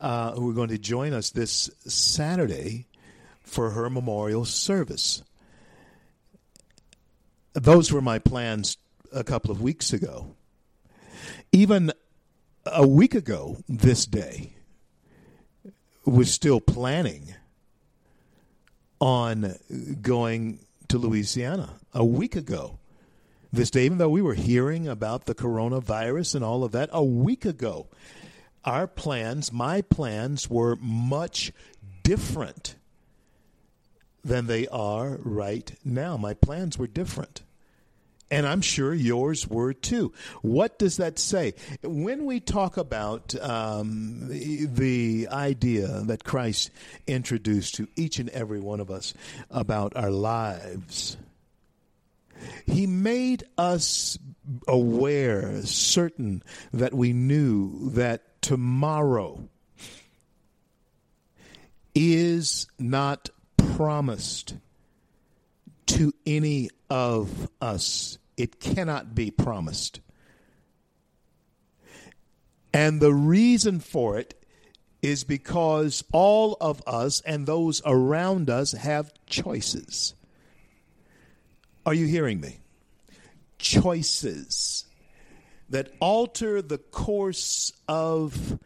uh, who were going to join us this Saturday for her memorial service. Those were my plans a couple of weeks ago. Even a week ago, this day, was still planning on going to Louisiana a week ago. This day, even though we were hearing about the coronavirus and all of that a week ago, our plans, my plans, were much different than they are right now. My plans were different. And I'm sure yours were too. What does that say? When we talk about um, the, idea that Christ introduced to each and every one of us about our lives, he made us aware, certain that we knew that tomorrow is not promised to any of us. It cannot be promised. And the reason for it is because all of us and those around us have choices. Are you hearing me? Choices that alter the course of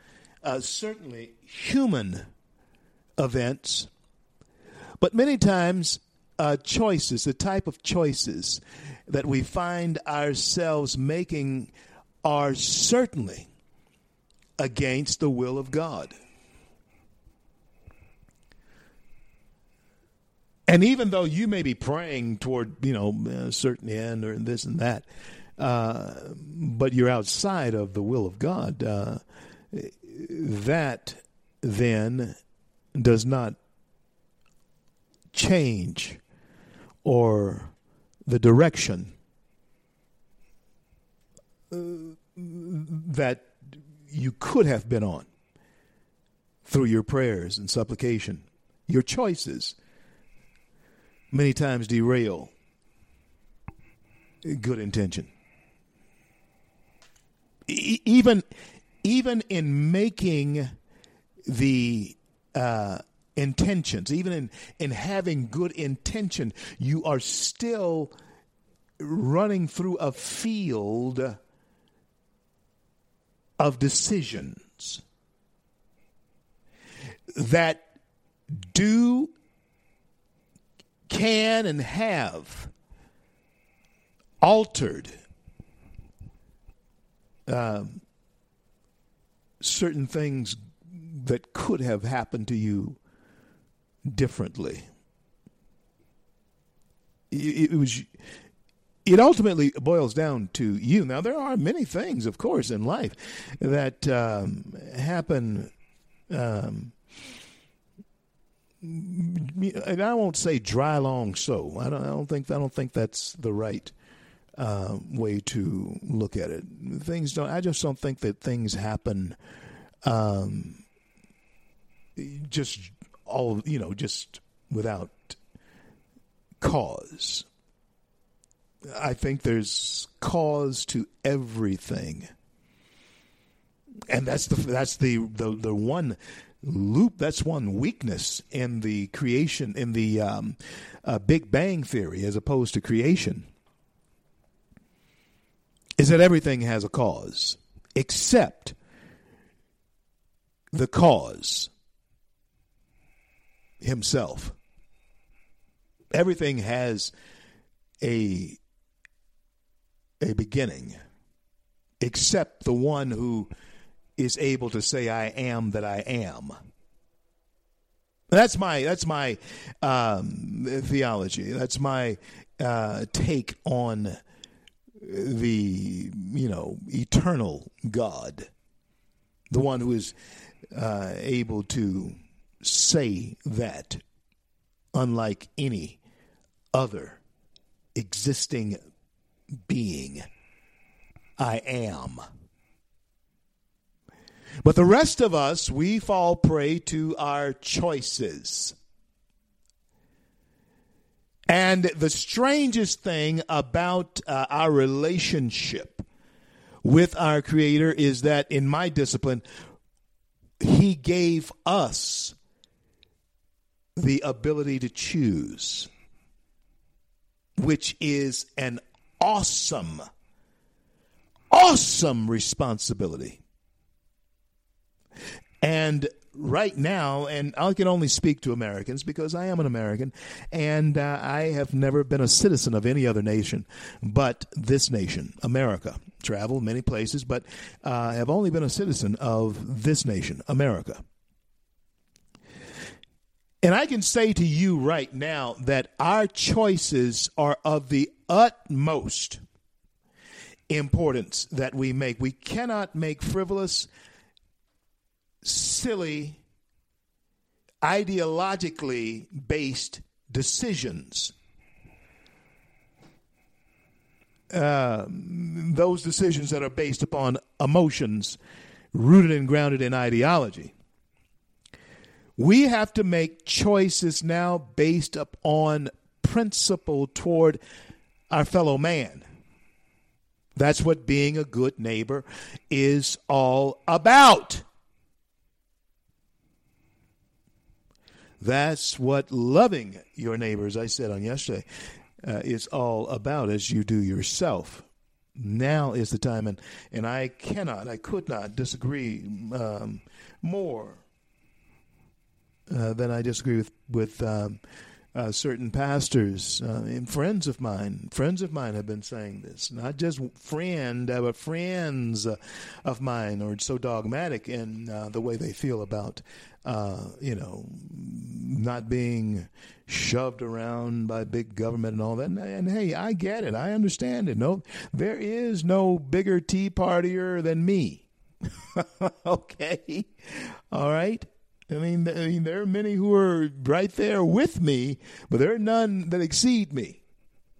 uh, certainly human events, but many times uh, choices, the type of choices that we find ourselves making are certainly against the will of God. And even though you may be praying toward, you know, a certain end or this and that, uh, but you're outside of the will of God, uh, that then does not change or the direction that you could have been on through your prayers and supplication. Your choices many times derail good intention. E- even even in making the uh, intentions, even in, in having good intention, you are still running through a field of decisions that do, can, and have altered um, certain things that could have happened to you differently. It, it was. It ultimately boils down to you. Now, there are many things, of course, in life that um, happen. Um, and I won't say dry long so. I don't. I don't think. I don't think that's the right uh, way to look at it. Things don't. I just don't think that things happen. Um, just all you know, just without cause. I think there's cause to everything, and that's the that's the the, the one loop. That's one weakness in the creation in the um, uh, Big Bang theory, as opposed to creation, is that everything has a cause, except the cause himself. Everything has a a beginning except the one who is able to say I am that I am. That's my that's my um, theology. That's my uh, take on the you know eternal God, the one who is uh, able to say that, unlike any other existing being. I am. But the rest of us, we fall prey to our choices. And the strangest thing about uh, our relationship with our Creator is that in my discipline, He gave us the ability to choose, which is an awesome, awesome responsibility. And right now, and I can only speak to Americans because I am an American, and uh, I have never been a citizen of any other nation but this nation, America. Traveled many places, but uh, have only been a citizen of this nation, America. And I can say to you right now that our choices are of the utmost importance that we make. We cannot make frivolous, silly, ideologically based decisions. Uh, those decisions that are based upon emotions rooted and grounded in ideology. We have to make choices now based upon principle toward our fellow man. That's what being a good neighbor is all about. That's what loving your neighbors, I said on yesterday, uh, is all about as you do yourself. Now is the time, and, and I cannot, I could not disagree um, more uh, than I disagree with with um, uh, certain pastors uh, and friends of mine, friends of mine have been saying this. Not just friend, uh, but friends uh, of mine are so dogmatic in the way they feel about, you know, not being shoved around by big government and all that. And, and, hey, I get it. I understand it. No, there is no bigger tea partier than me. okay, all right. I mean, I mean, there are many who are right there with me, but there are none that exceed me.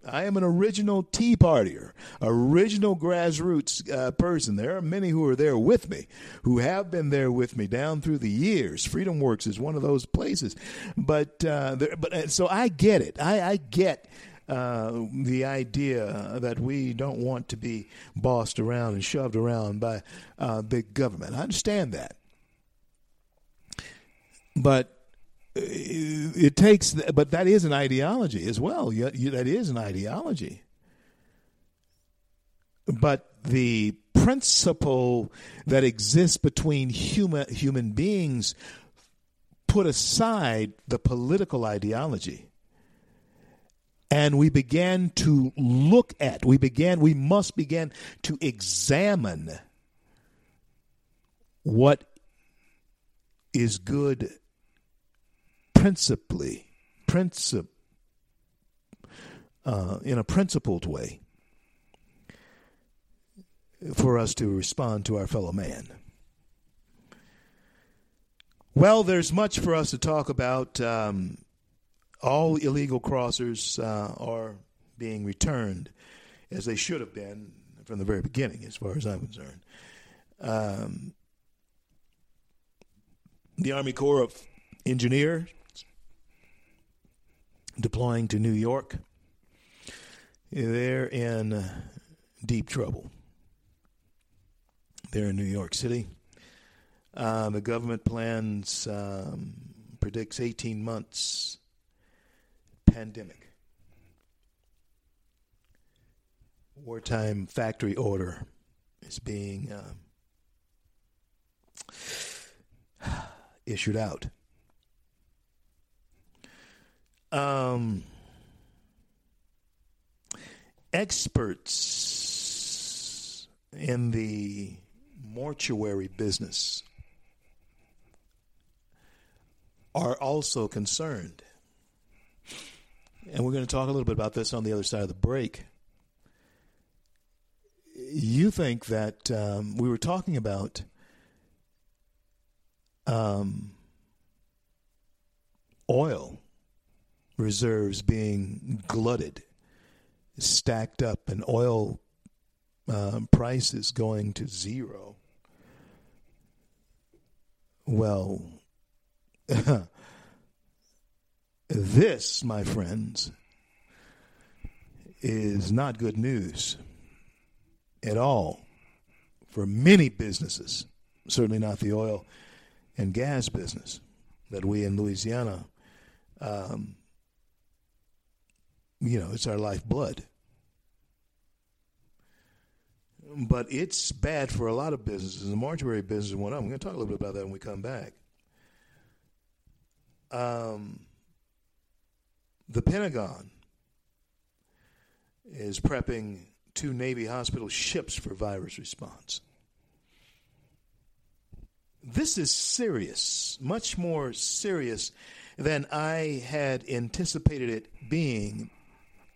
I am an original Tea Partier, original grassroots uh, person. There are many who are there with me, who have been there with me down through the years. FreedomWorks is one of those places, but uh, there, but uh, so I get it. I, I get. Uh, the idea that we don't want to be bossed around and shoved around by uh, big government. I understand that but uh, it takes but that is an ideology as well. That is an ideology. But the principle that exists between human human beings put aside the political ideology. And we began to look at we began we must begin to examine what is good principally, princip, uh, in a principled way for us to respond to our fellow man. Well, there's much for us to talk about. Um, all illegal crossers uh, are being returned as they should have been from the very beginning, as far as I'm concerned. Um, the Army Corps of Engineers deploying to New York, they're in deep trouble. They're in New York City. Uh, the government plans um, predicts 18 months pandemic. Wartime factory order is being uh, issued out. Um, experts in the mortuary business are also concerned. And we're going to talk a little bit about this on the other side of the break. You think that um, we were talking about um, oil reserves being glutted, stacked up, and oil uh, prices going to zero. Well, this, my friends, is not good news at all for many businesses, certainly not the oil and gas business that we in Louisiana um, you know, it's our lifeblood. But it's bad for a lot of businesses. The mortuary business is one of them. We're going to talk a little bit about that when we come back. Um, the Pentagon is prepping two Navy hospital ships for virus response. This is serious, much more serious than I had anticipated it being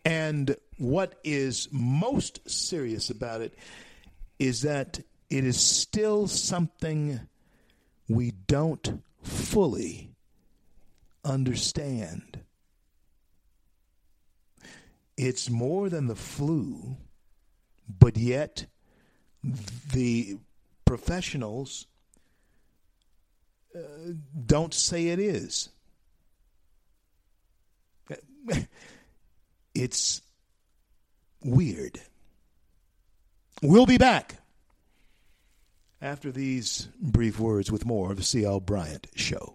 and what is most serious about it is that it is still something we don't fully understand. It's more than the flu, but yet the professionals uh, don't say it is. It's weird. We'll be back after these brief words with more of the C.L. Bryant Show.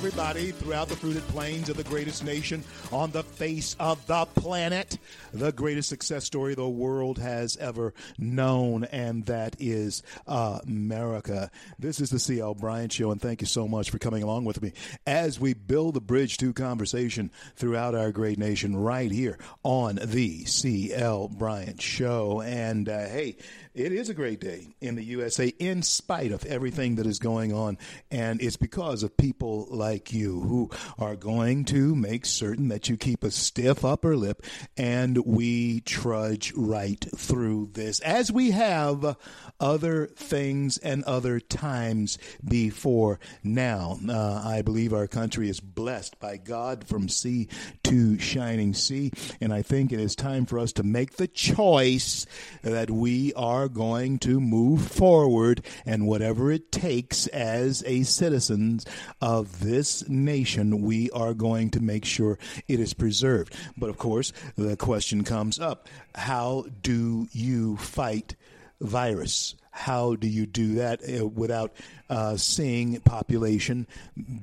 Everybody, throughout the fruited plains of the greatest nation on the face of the planet. The greatest success story the world has ever known, and that is America. This is the CL Bryant Show, and thank you so much for coming along with me as we build the bridge to conversation throughout our great nation right here on the CL Bryant Show. And uh, hey, it is a great day in the USA in spite of everything that is going on. And it's because of people like you who are going to make certain that you keep a stiff upper lip and we trudge right through this as we have other things and other times before now. Uh, I believe our country is blessed by God from sea to shining sea. And I think it is time for us to make the choice that we are going to move forward and whatever it takes as a citizens of this nation, we are going to make sure it is preserved. But of course, the question comes up how do you fight virus? How do you do that uh, without uh, seeing population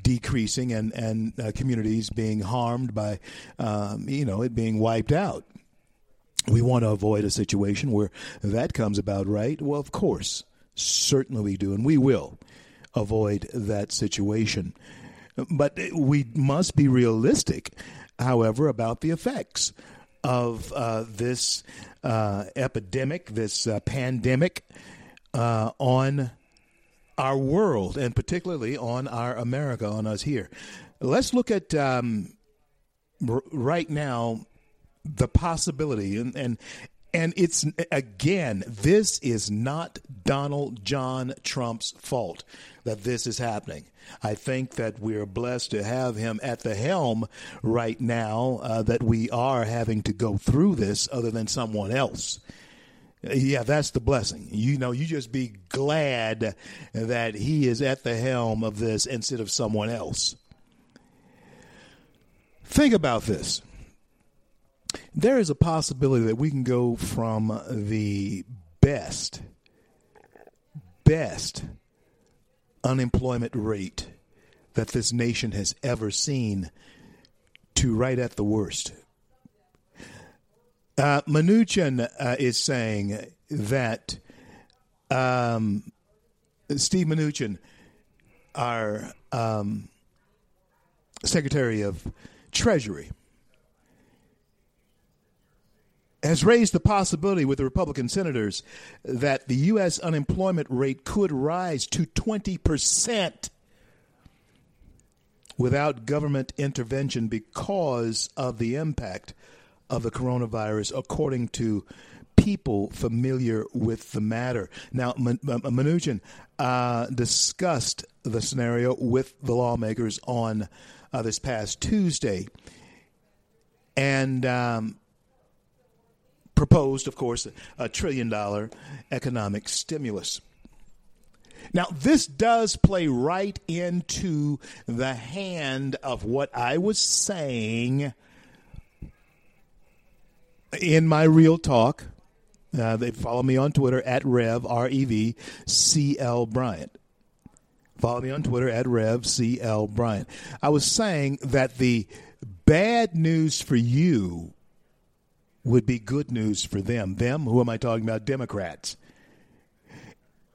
decreasing and and uh, communities being harmed by, um, you know, it being wiped out? We want to avoid a situation where that comes about, right? Well, of course, certainly we do, and we will avoid that situation. But we must be realistic, however, about the effects of uh, this uh, epidemic, this uh, pandemic uh, on our world, and particularly on our America, on us here. Let's look at um, r- right now the possibility, and, and and it's again, this is not Donald John Trump's fault that this is happening. I think that we're blessed to have him at the helm right now, uh, that we are having to go through this other than someone else. Yeah, that's the blessing. You know, you just be glad that he is at the helm of this instead of someone else. Think about this there is a possibility that we can go from the best, best unemployment rate that this nation has ever seen to right at the worst. Uh, Mnuchin uh, is saying that um, Steve Mnuchin, our um, Secretary of Treasury, has raised the possibility with the Republican senators that the U.S. unemployment rate could rise to 20% without government intervention because of the impact of the coronavirus, according to people familiar with the matter. Now, Mnuchin uh, discussed the scenario with the lawmakers on uh, this past Tuesday. And um, proposed, of course, a trillion dollar economic stimulus. Now, this does play right into the hand of what I was saying in my real talk. Uh, they follow me on Twitter at Rev, R E V C L Bryant. Follow me on Twitter at Rev C L Bryant. I was saying that the bad news for you would be good news for them. Them, who am I talking about? Democrats.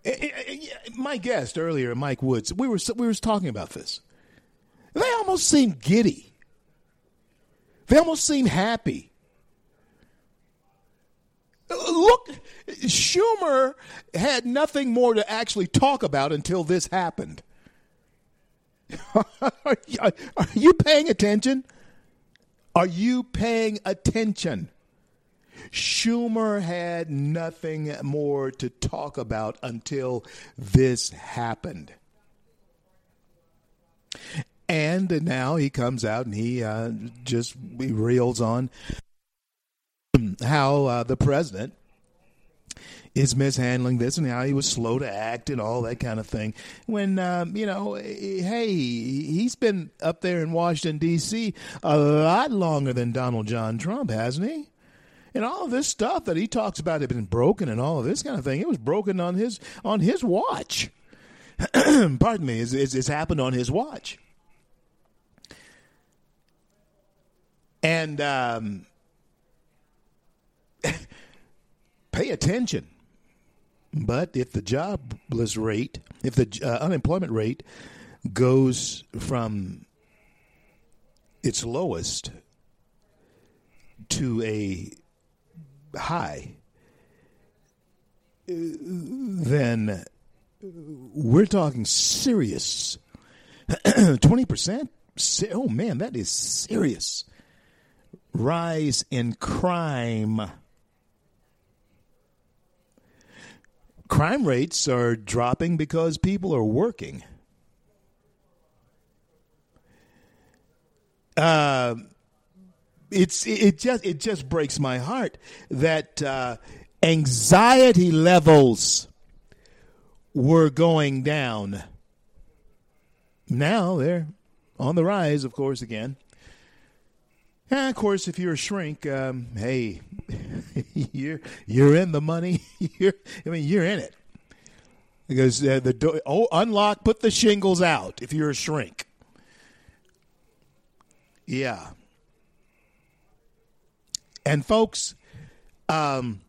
Eh, eh, eh, my guest earlier, Mike Woods, we were we were talking about this. They almost seem giddy. They almost seem happy. Look, Schumer had nothing more to actually talk about until this happened. are you paying attention? Are you paying attention? Schumer had nothing more to talk about until this happened. And now he comes out and he uh, just he reels on how uh, the president is mishandling this and how he was slow to act and all that kind of thing. When, um, you know, hey, he's been up there in Washington, D.C. a lot longer than Donald John Trump, hasn't he? And all of this stuff that he talks about had been broken and all of this kind of thing, it was broken on his on his watch. Pardon me, it's, it's, it's happened on his watch. And um, pay attention. But if the jobless rate, if the uh, unemployment rate goes from its lowest to a high, then we're talking serious. 20%? Oh man, that is serious. Rise in crime. Crime rates are dropping because people are working. Uh, it's it just it just breaks my heart that uh, anxiety levels were going down. Now they're on the rise, of course, again. And of course, if you're a shrink, um, hey, you're you're in the money. You're, I mean, you're in it because uh, the door, oh, unlock, put the shingles out. If you're a shrink, yeah. And folks, um,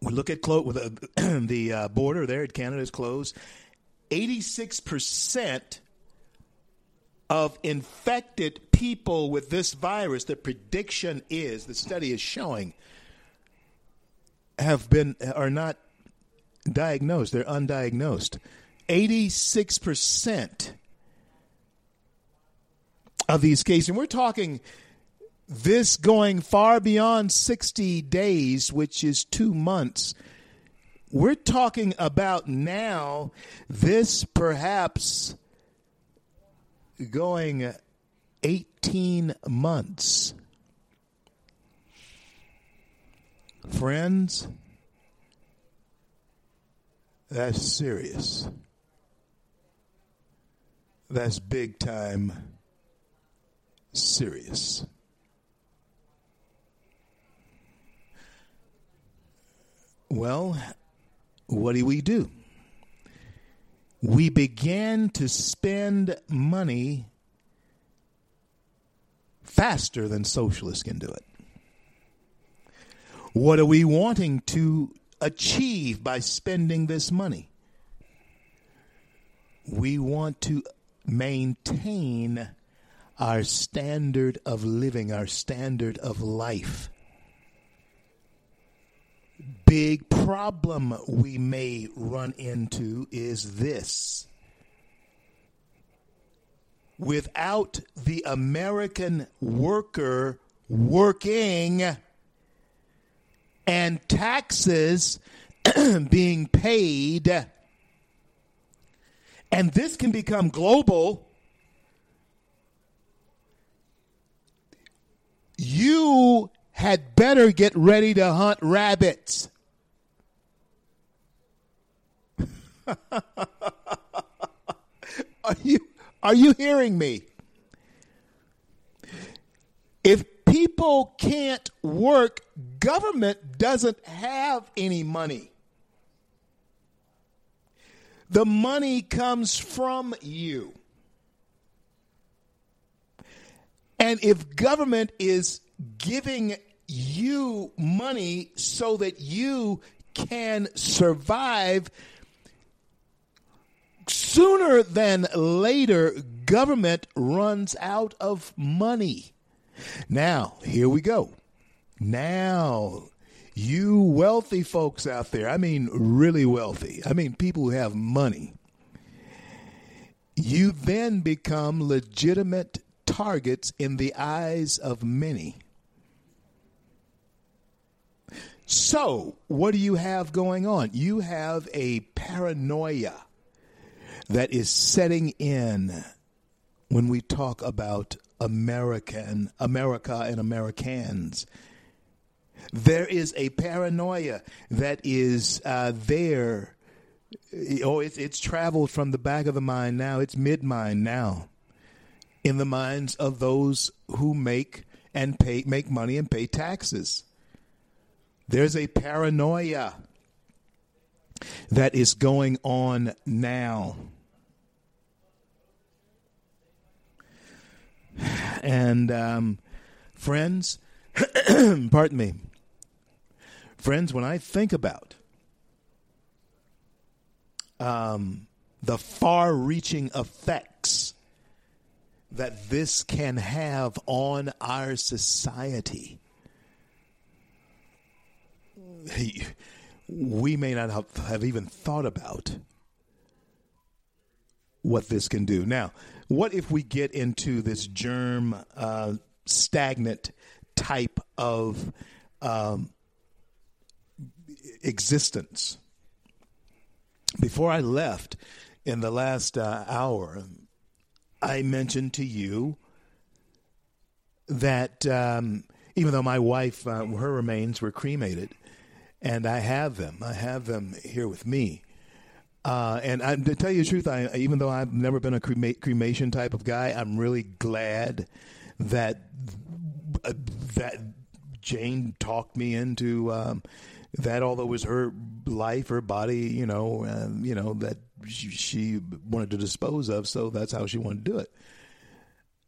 we look at clo- with the, the uh, border there at Canada is closed. Eighty-six percent of infected people with this virus, the prediction is, the study is showing, have been are not diagnosed. They're undiagnosed. Eighty-six percent of these cases, and we're talking this going far beyond 60 days, which is two months. We're talking about now this perhaps going 18 months. Friends, that's serious. That's big time serious. Well, what do we do? We began to spend money faster than socialists can do it. What are we wanting to achieve by spending this money? We want to maintain our standard of living, our standard of life big problem we may run into is this. Without the American worker working and taxes being paid, and this can become global. You had better get ready to hunt rabbits. are you are you hearing me? If people can't work, government doesn't have any money. The money comes from you. And if government is giving you money so that you can survive, sooner than later, government runs out of money. Now, here we go. Now, you wealthy folks out there, I mean, really wealthy, I mean, people who have money, you then become legitimate targets in the eyes of many. So, what do you have going on? You have a paranoia that is setting in when we talk about American America and Americans. There is a paranoia that is uh, there. Oh, it's, it's traveled from the back of the mind now. It's mid mind now, in the minds of those who make and pay make money and pay taxes. There's a paranoia that is going on now. And um, friends, pardon me, friends, when I think about um, the far reaching effects that this can have on our society, we may not have, have even thought about what this can do. Now, what if we get into this germ uh, stagnant type of um, existence? Before I left in the last uh, hour, I mentioned to you that um, even though my wife, uh, her remains were cremated, and I have them, I have them here with me. Uh, and I, to tell you the truth, I, even though I've never been a crema- cremation type of guy, I'm really glad that uh, that Jane talked me into um, that. Although it was her life, her body, you know, um, you know that she, she, wanted to dispose of, so that's how she wanted to do it.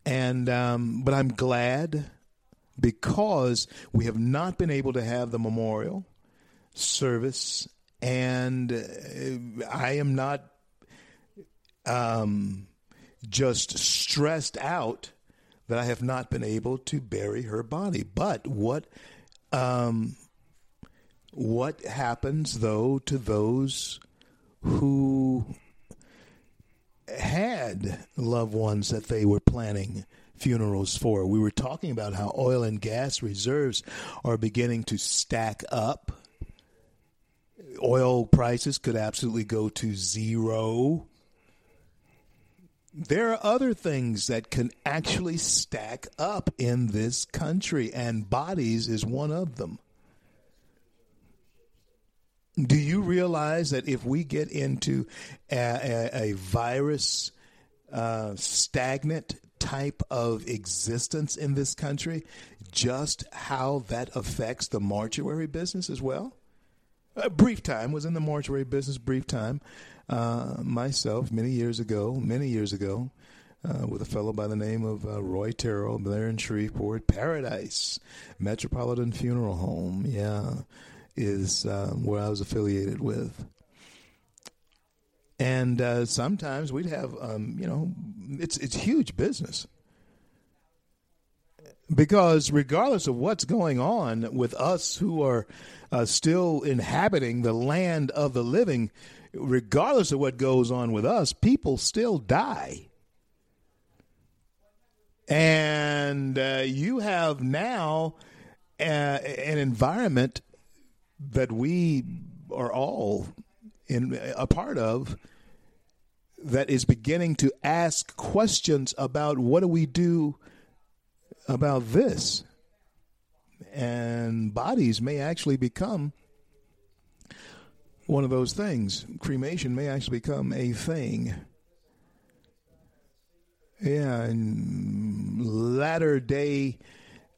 And um, but I'm glad because we have not been able to have the memorial service and uh, I am not um, just stressed out that I have not been able to bury her body. But what um, what happens though to those who had loved ones that they were planning funerals for? We were talking about how oil and gas reserves are beginning to stack up oil prices could absolutely go to zero. There are other things that can actually stack up in this country, and bodies is one of them. Do you realize that if we get into a, a, a virus uh, stagnant type of existence in this country, just how that affects the mortuary business as well? A brief time was in the mortuary business. Brief time, uh, myself many years ago, many years ago, uh, with a fellow by the name of uh, Roy Terrell there in Shreveport, Paradise Metropolitan Funeral Home. Yeah, is uh, where I was affiliated with. And uh, sometimes we'd have, um, you know, it's it's huge business because regardless of what's going on with us who are uh, still inhabiting the land of the living, regardless of what goes on with us, people still die. And uh, you have now uh, an environment that we are all in a part of that is beginning to ask questions about what do we do about this and bodies may actually become one of those things. Cremation may actually become a thing. Yeah, and latter day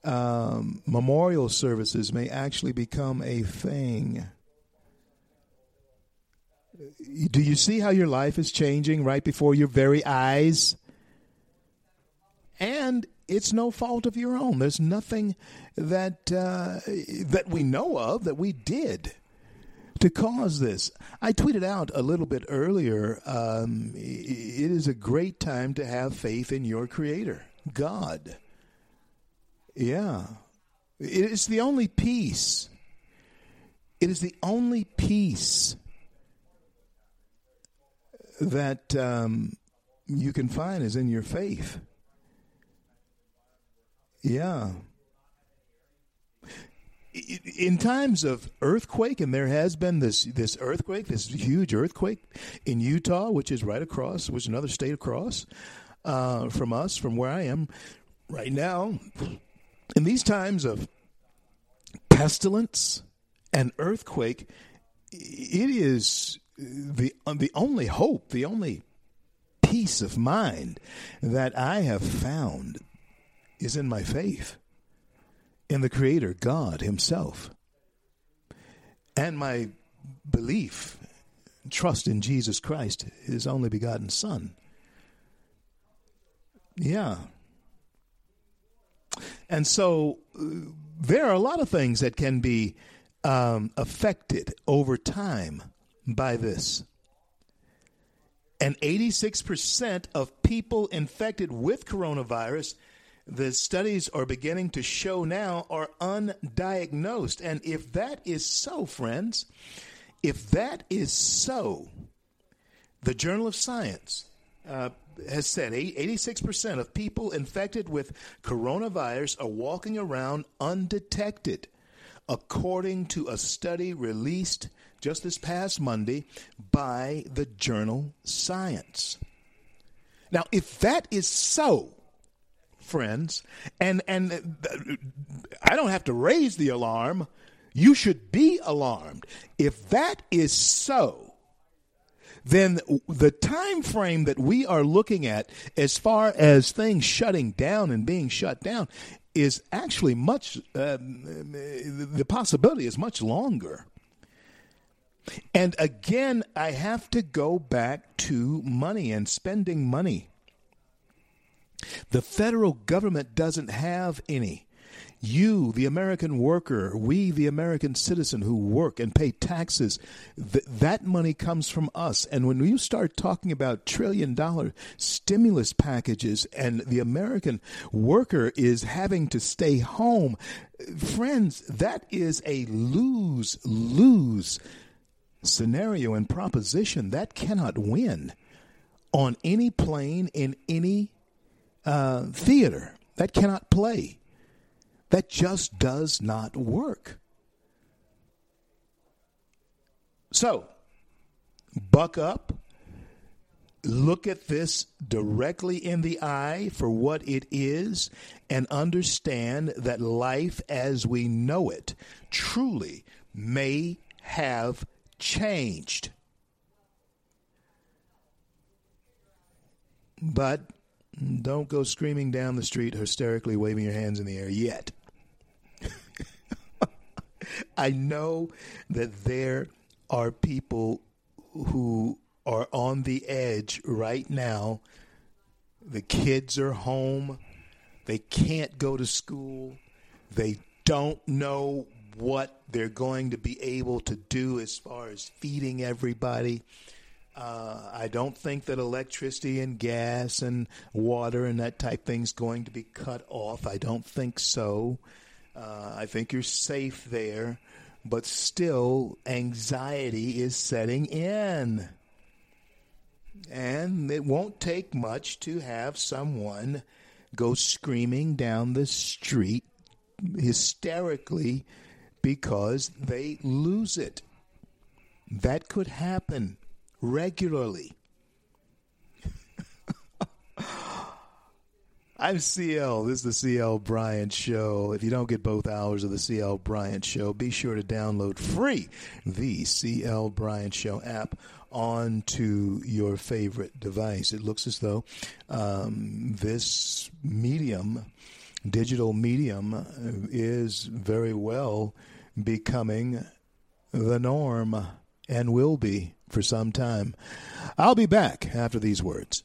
um, memorial services may actually become a thing. Do you see how your life is changing right before your very eyes? And it's no fault of your own. There's nothing that uh, that we know of that we did to cause this. I tweeted out a little bit earlier. Um, it is a great time to have faith in your Creator, God. Yeah, it is the only peace. It is the only peace that um, you can find is in your faith. Yeah. In times of earthquake, and there has been this this earthquake, this huge earthquake in Utah, which is right across, which is another state across uh, from us, from where I am right now. In these times of pestilence and earthquake, it is the the only hope, the only peace of mind that I have found is in my faith in the Creator, God Himself, and my belief, trust in Jesus Christ, His only begotten Son. Yeah. And so uh, there are a lot of things that can be um, affected over time by this. And 86% of people infected with coronavirus the studies are beginning to show now are undiagnosed. And if that is so, friends, if that is so, the Journal of Science uh, has said 86% of people infected with coronavirus are walking around undetected, according to a study released just this past Monday by the journal Science. Now, if that is so, friends, and and I don't have to raise the alarm. You should be alarmed. If that is so, then the time frame that we are looking at as far as things shutting down and being shut down is actually much uh, the possibility is much longer and again i have to go back to money and spending money the federal government doesn't have any. You, the American worker, we, the American citizen who work and pay taxes, th- that money comes from us. And when you start talking about trillion dollar stimulus packages and the American worker is having to stay home, friends, that is a lose lose scenario and proposition. That cannot win on any plane in any uh, theater. That cannot play. That just does not work. So, buck up. Look at this directly in the eye for what it is and understand that life as we know it truly may have changed. But don't go screaming down the street, hysterically waving your hands in the air yet. I know that there are people who are on the edge right now. The kids are home. They can't go to school. They don't know what they're going to be able to do as far as feeding everybody. Uh, I don't think that electricity and gas and water and that type thing is going to be cut off. I don't think so. Uh, I think you're safe there, but still, anxiety is setting in. And it won't take much to have someone go screaming down the street hysterically because they lose it. That could happen regularly. I'm CL. This is the CL Bryant Show. If you don't get both hours of the CL Bryant Show, be sure to download free the CL Bryant Show app onto your favorite device. It looks as though um, this medium, digital medium, is very well becoming the norm and will be for some time. I'll be back after these words.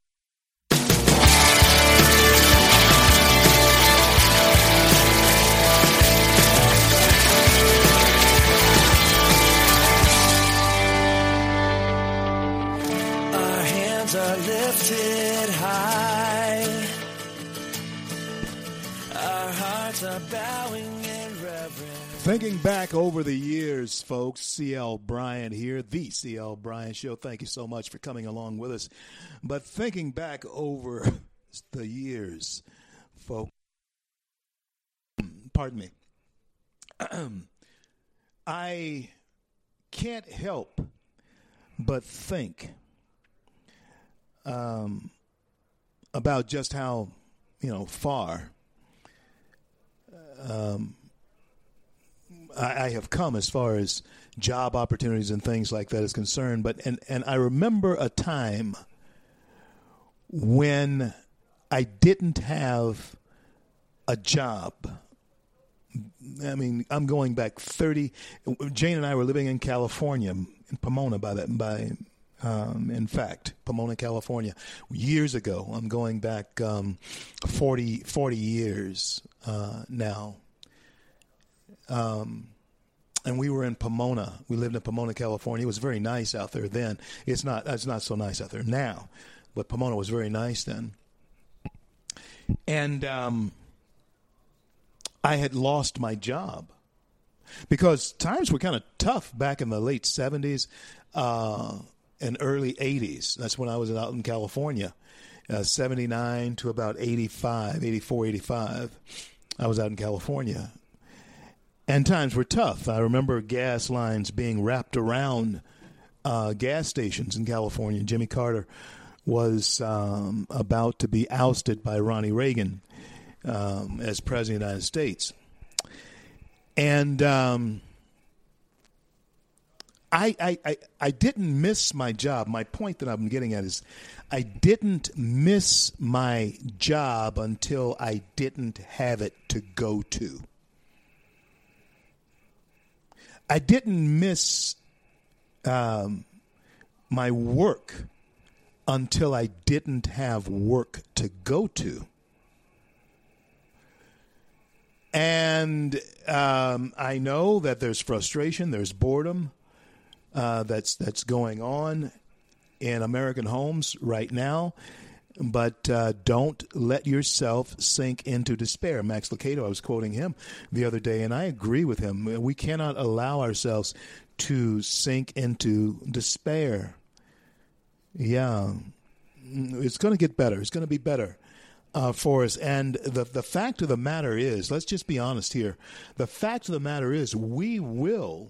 Thinking back over the years, folks, CL Bryant here, the CL Bryant Show. Thank you so much for coming along with us. But thinking back over the years, folks, pardon me, I can't help but think um, about just how, you know, far um, I, I have come as far as job opportunities and things like that is concerned. But and and I remember a time when I didn't have a job. I mean, I'm going back 30. Jane and I were living in California, in Pomona, by that by. Um, in fact, Pomona, California, years ago. I'm going back um, 40, 40 years uh, now. Um, and we were in Pomona. We lived in Pomona, California. It was very nice out there then. It's not. It's not so nice out there now, but Pomona was very nice then. And um, I had lost my job because times were kind of tough back in the late seventies uh, and early eighties. That's when I was out in California, uh, seventy nine to about 85, 84, 85. I was out in California and times were tough. I remember gas lines being wrapped around uh, gas stations in California. Jimmy Carter was um, about to be ousted by Ronnie Reagan um, as president of the United States, and um, I, I, I I didn't miss my job. My point that I'm getting at is, I didn't miss my job until I didn't have it to go to. I didn't miss um, my work until I didn't have work to go to. And um, I know that there's frustration, there's boredom uh, that's that's going on in American homes right now. But uh, don't let yourself sink into despair. Max Lucado, I was quoting him the other day, and I agree with him. We cannot allow ourselves to sink into despair. Yeah, it's going to get better. It's going to be better uh, for us. And the the fact of the matter is, let's just be honest here. The fact of the matter is, we will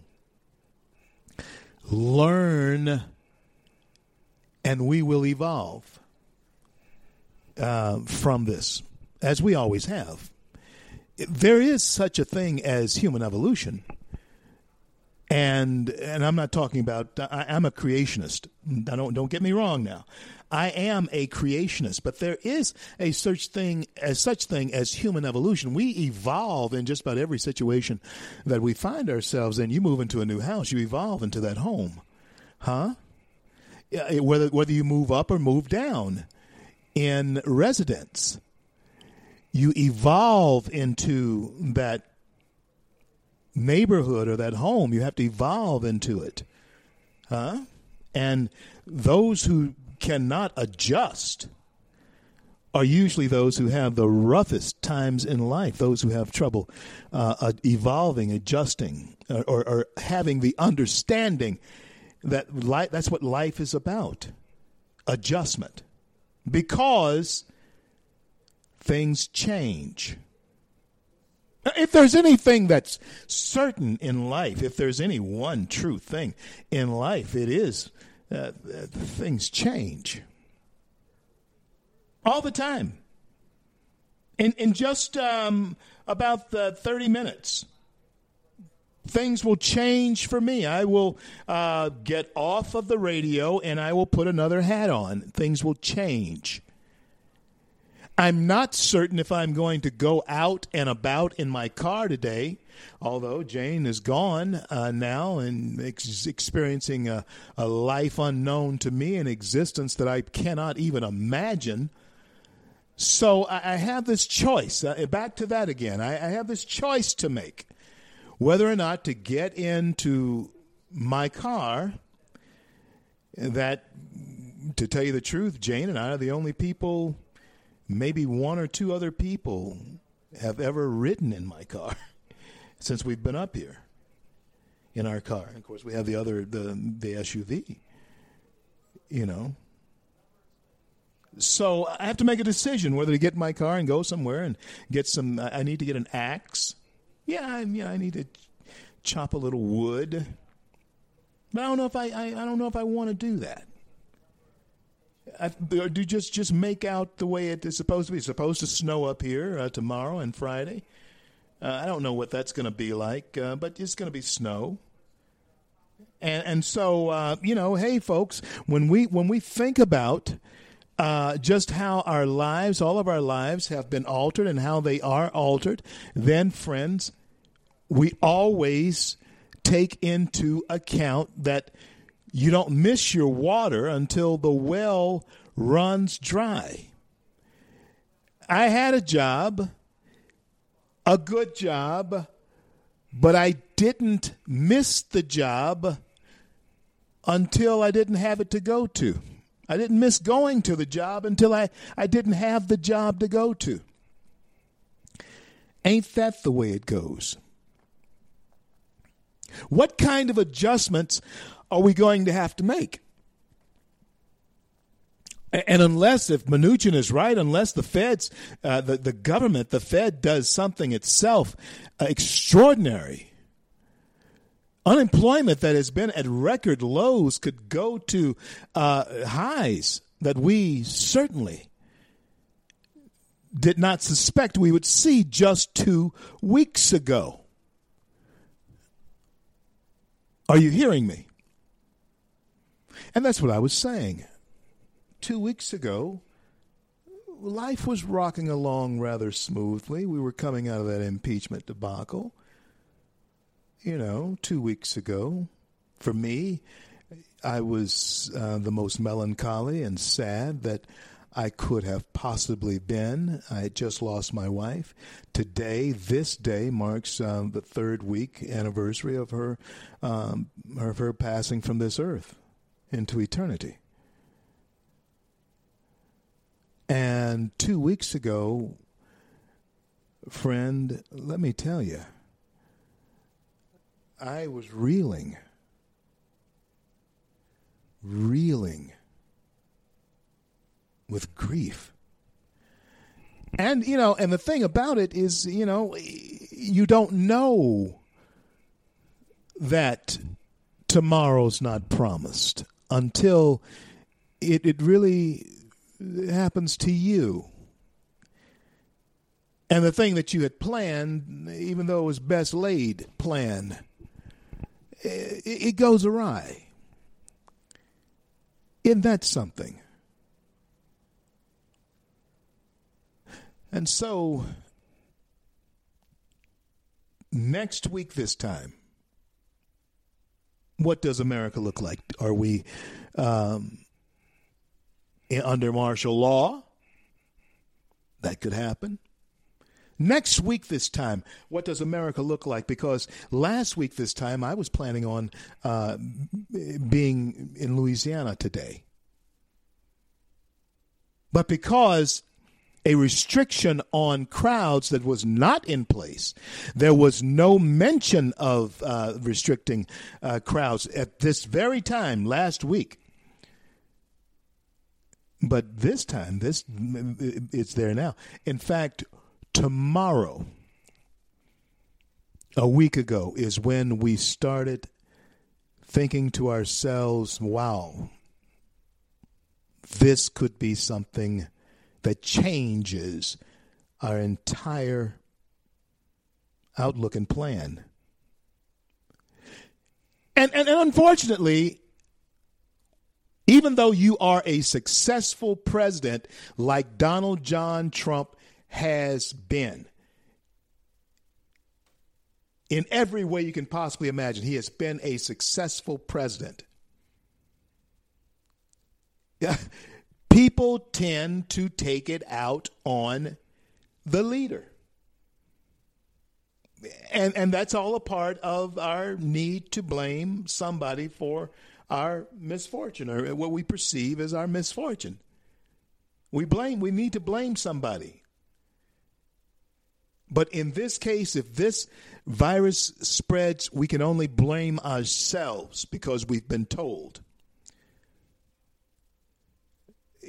learn and we will evolve uh, from this, as we always have. There is such a thing as human evolution. And and I'm not talking about I, I'm a creationist. I don't don't get me wrong now. I am a creationist, but there is a such thing as such thing as human evolution. We evolve in just about every situation that we find ourselves in. You move into a new house, you evolve into that home, huh? Whether whether you move up or move down in residence, you evolve into that neighborhood or that home. You have to evolve into it, huh? And those who cannot adjust are usually those who have the roughest times in life, those who have trouble uh, uh, evolving, adjusting, or, or, or having the understanding that li- that's what life is about adjustment. Because things change. If there's anything that's certain in life, if there's any one true thing in life, it is uh, things change. all the time. In, in just um, about the 30 minutes, things will change for me. I will uh, get off of the radio and I will put another hat on. Things will change. I'm not certain if I'm going to go out and about in my car today, although Jane is gone uh, now and ex- experiencing a, a life unknown to me, an existence that I cannot even imagine. So I, I have this choice. Uh, back to that again. I, I have this choice to make whether or not to get into my car that to tell you the truth jane and i are the only people maybe one or two other people have ever ridden in my car since we've been up here in our car. And of course, we have the other the the SUV. You know. So I have to make a decision whether to get my car and go somewhere and get some. I need to get an axe. Yeah, I, yeah, I need to chop a little wood. But I don't know if I, I, I don't know if I want to do that. I, do just just make out the way it is supposed to be. It's supposed to snow up here uh, tomorrow and Friday. Uh, I don't know what that's going to be like, uh, but it's going to be snow. And and so uh, you know, hey folks, when we when we think about uh, just how our lives, all of our lives, have been altered and how they are altered, then friends, we always take into account that you don't miss your water until the well runs dry. I had a job, a good job, but I didn't miss the job until I didn't have it to go to. I didn't miss going to the job until I, I didn't have the job to go to. Ain't that the way it goes? What kind of adjustments are we going to have to make? And unless, if Mnuchin is right, unless the Feds, uh, the, the government, the Fed does something itself uh, extraordinary, unemployment that has been at record lows could go to uh, highs that we certainly did not suspect we would see just two weeks ago. Are you hearing me? And that's what I was saying. Two weeks ago, life was rocking along rather smoothly. We were coming out of that impeachment debacle. You know, two weeks ago, for me, I was uh, the most melancholy and sad that I could have possibly been. I had just lost my wife. Today, this day marks um, the third week anniversary of her um, of her passing from this earth into eternity. And two weeks ago, friend, let me tell you, I was reeling, reeling with grief. And, you know, and the thing about it is, you know, you don't know that tomorrow's not promised until it, it really happens to you. And the thing that you had planned, even though it was best laid plan, it, it goes awry. Isn't that something? And so, next week, this time, what does America look like? Are we um, under martial law? That could happen. Next week, this time, what does America look like? Because last week, this time, I was planning on uh, being in Louisiana today. But because a restriction on crowds that was not in place. There was no mention of uh, restricting uh, crowds at this very time last week. But this time, this it's there now. In fact, tomorrow, a week ago, is when we started thinking to ourselves, "Wow, this could be something." That changes our entire outlook and plan. And, and, and unfortunately, even though you are a successful president like Donald John Trump has been, in every way you can possibly imagine, he has been a successful president. Yeah, people tend to take it out on the leader. And and that's all a part of our need to blame somebody for our misfortune or what we perceive as our misfortune. We blame we need to blame somebody. But in this case, if this virus spreads, we can only blame ourselves because we've been told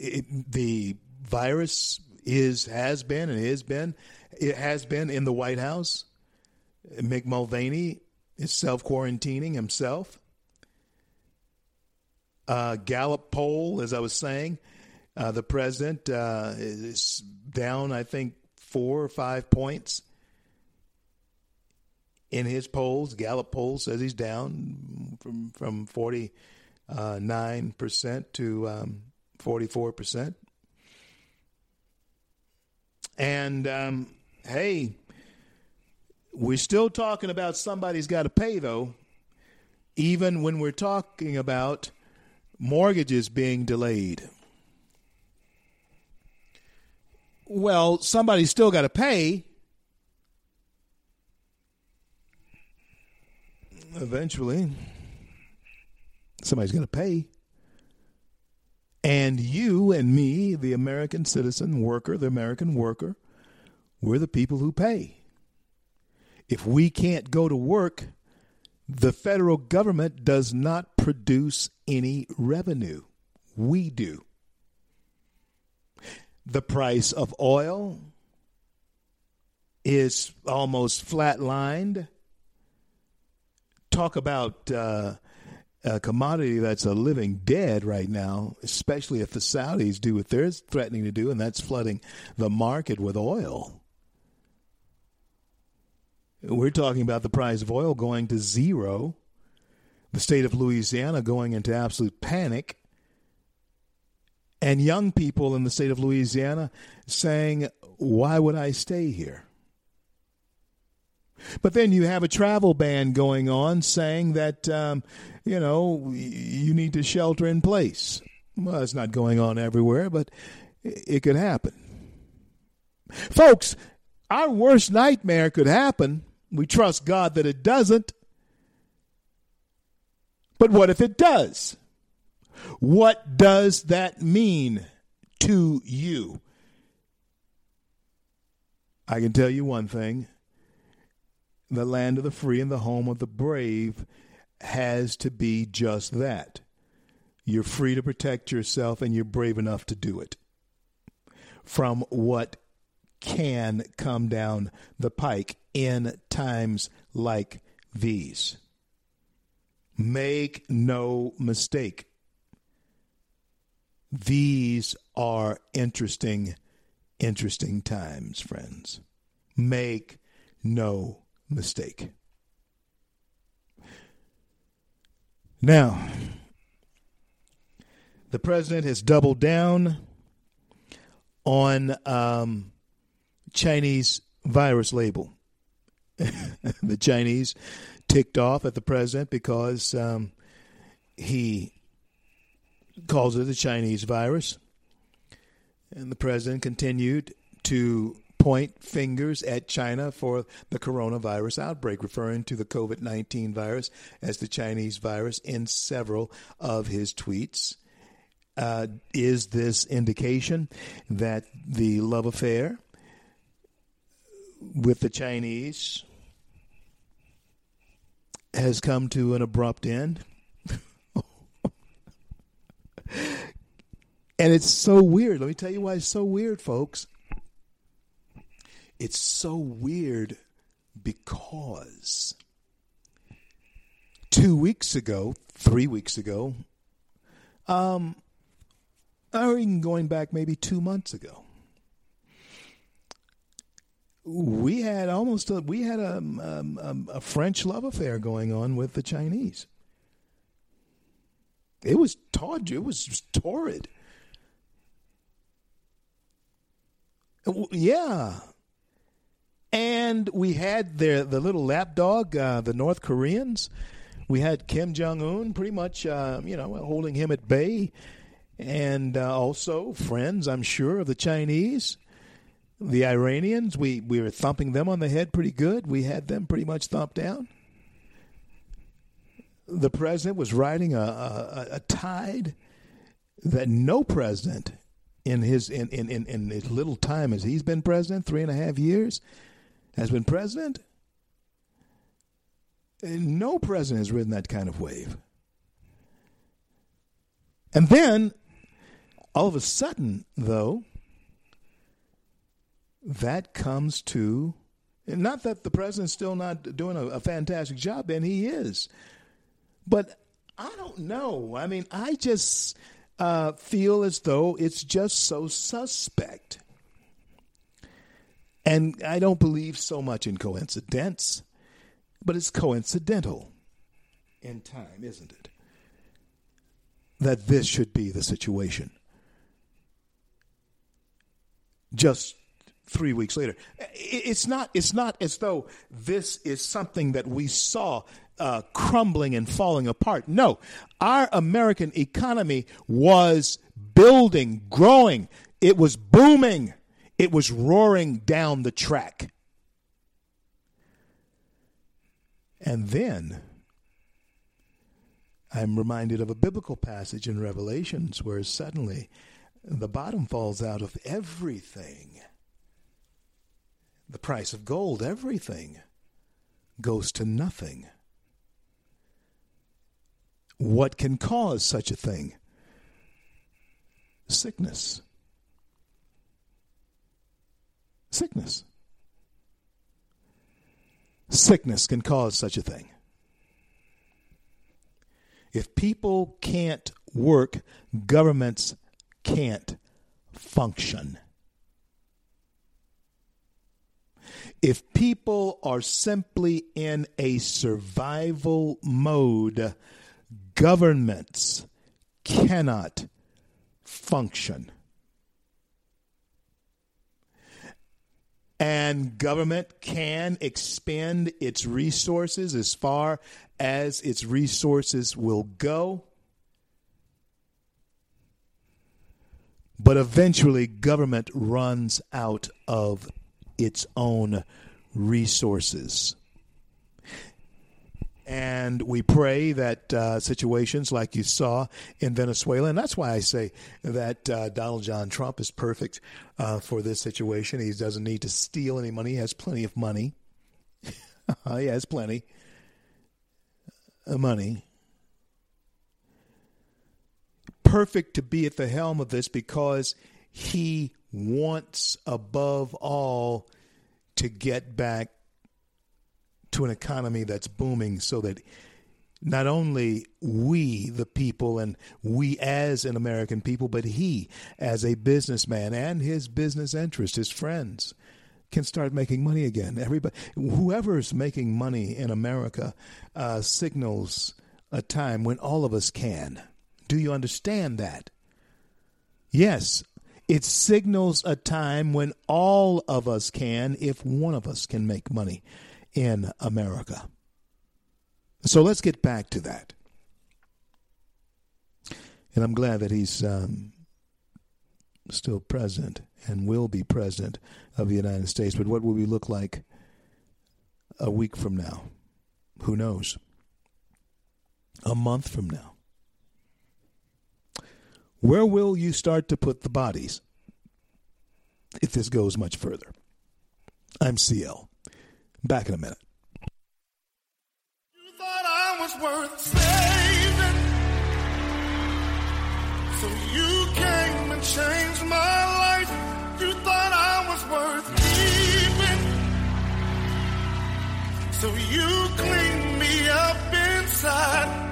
it, the virus is has been and has been it has been in the White House. Mick Mulvaney is self quarantining himself. Uh, Gallup poll, as I was saying, uh, the president uh, is down, I think, four or five points in his polls. Gallup poll says he's down from from forty uh, nine percent to um, 44%. And um, hey, we're still talking about somebody's got to pay, though, even when we're talking about mortgages being delayed. Well, somebody's still got to pay. Eventually, somebody's going to pay. And you and me, the American citizen worker, the American worker, we're the people who pay. If we can't go to work, the federal government does not produce any revenue. We do. The price of oil is almost flatlined. Talk about uh, a commodity that's a living dead right now, especially if the Saudis do what they're threatening to do, and that's flooding the market with oil. We're talking about the price of oil going to zero, the state of Louisiana going into absolute panic, and young people in the state of Louisiana saying, Why would I stay here? But then you have a travel ban going on saying that, um, you know, you need to shelter in place. Well, it's not going on everywhere, but it could happen. Folks, our worst nightmare could happen we trust God that it doesn't. But what if it does? What does that mean to you? I can tell you one thing the land of the free and the home of the brave has to be just that. You're free to protect yourself and you're brave enough to do it from what can come down the pike in times like these. Make no mistake. These are interesting, interesting times, friends. Make no mistake. Now, the president has doubled down on um, Chinese virus label. the Chinese ticked off at the president because um, he calls it the Chinese virus. And the president continued to point fingers at China for the coronavirus outbreak, referring to the COVID 19 virus as the Chinese virus in several of his tweets. Uh, is this indication that the love affair with the Chinese has come to an abrupt end. and it's so weird. Let me tell you why it's so weird, folks. It's so weird because two weeks ago, three weeks ago, um, or even going back maybe two months ago, we had almost a, we had a, um, a French love affair going on with the Chinese. It was torrid. It was torrid. Yeah. And we had the the little lapdog, uh, the North Koreans. We had Kim Jong Un, pretty much, uh, you know, holding him at bay, and uh, also friends, I'm sure, of the Chinese, the Iranians. We we were thumping them on the head pretty good. We had them pretty much thumped down. The president was riding a, a, a tide that no president in his in, in, in, in his little time as he's been president, three and a half years, has been president. No president has ridden that kind of wave. And then, all of a sudden, though, that comes to not that the president's still not doing a, a fantastic job, and he is. But I don't know. I mean, I just uh, feel as though it's just so suspect. And I don't believe so much in coincidence, but it's coincidental in time, isn't it? That this should be the situation. Just three weeks later. It's not, it's not as though this is something that we saw uh, crumbling and falling apart. No, our American economy was building, growing, it was booming, it was roaring down the track. And then I'm reminded of a biblical passage in Revelations where suddenly the bottom falls out of everything. The price of gold, everything goes to nothing. What can cause such a thing? Sickness. Sickness. Sickness can cause such a thing. If people can't work, governments can't function. If people are simply in a survival mode, governments cannot function. And government can expend its resources as far as its resources will go. But eventually, government runs out of its own resources. And we pray that uh, situations like you saw in Venezuela, and that's why I say that uh, Donald John Trump is perfect uh, for this situation. He doesn't need to steal any money, he has plenty of money. he has plenty of money. Perfect to be at the helm of this because he wants, above all, to get back to an economy that's booming so that not only we, the people, and we as an American people, but he, as a businessman, and his business interest, his friends, can start making money again. Everybody, whoever's making money in America, uh, signals a time when all of us can. Do you understand that? Yes, it signals a time when all of us can, if one of us can make money in America. So let's get back to that. And I'm glad that he's um, still president and will be president of the United States. But what will we look like a week from now? Who knows? A month from now? Where will you start to put the bodies if this goes much further? I'm CL. Back in a minute. You thought I was worth saving. So you came and changed my life. You thought I was worth keeping. So you cleaned me up inside.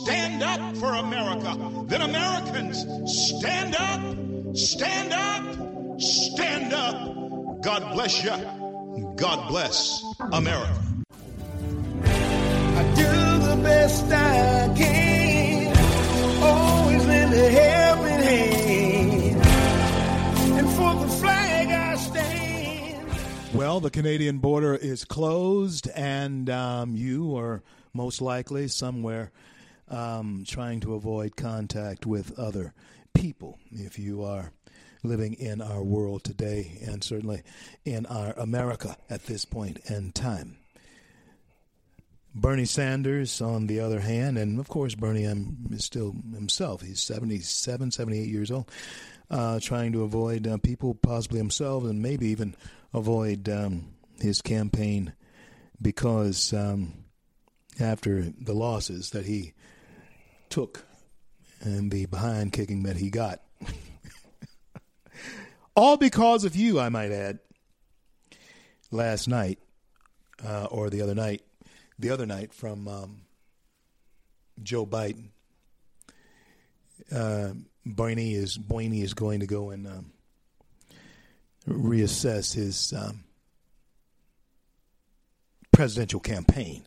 Stand up for America. Then Americans, stand up, stand up, stand up. God bless you. God bless America. I do the best I can, always lend a helping hand, and for the flag I stand. Well, the Canadian border is closed, and um, you are most likely somewhere um, trying to avoid contact with other people if you are living in our world today and certainly in our America at this point in time. Bernie Sanders, on the other hand, and of course, Bernie is still himself. He's 77, 78 years old, uh, trying to avoid uh, people, possibly himself, and maybe even avoid um, his campaign because um, after the losses that he took and the behind kicking that he got. All because of you, I might add. Last night, uh, or the other night, the other night from um, Joe Biden. Uh, is Bernie is going to go and um, reassess his um, presidential campaign,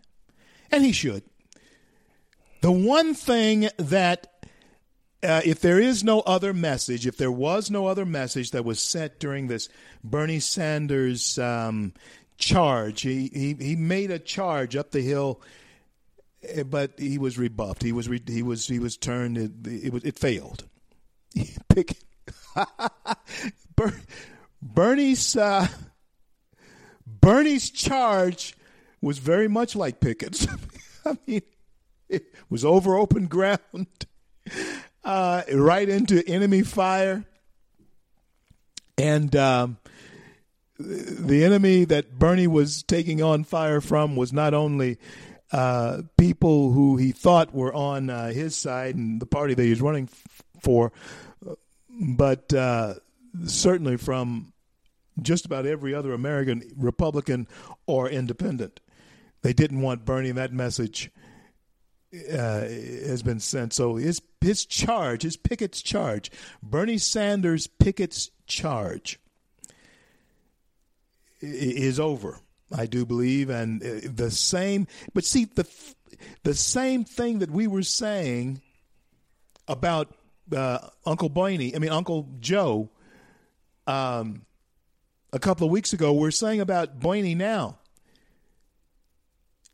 and he should. The one thing that, uh, if there is no other message, if there was no other message that was sent during this Bernie Sanders um, charge, he, he he made a charge up the hill, eh, but he was rebuffed. He was re, he was he was turned. It, it was it failed. Pick Bernie's uh, Bernie's charge was very much like Pickett's. I mean it was over open ground, uh, right into enemy fire. And um, the enemy that Bernie was taking on fire from was not only uh, people who he thought were on uh, his side and the party that he was running f- for, but uh, certainly from just about every other American Republican or independent. They didn't want Bernie that message uh, has been sent. So his his charge, his Pickett's charge, Bernie Sanders Pickett's charge, is over. I do believe, and uh, the same. But see the the same thing that we were saying about uh, Uncle Bernie. I mean Uncle Joe. Um, a couple of weeks ago, we're saying about Bernie now.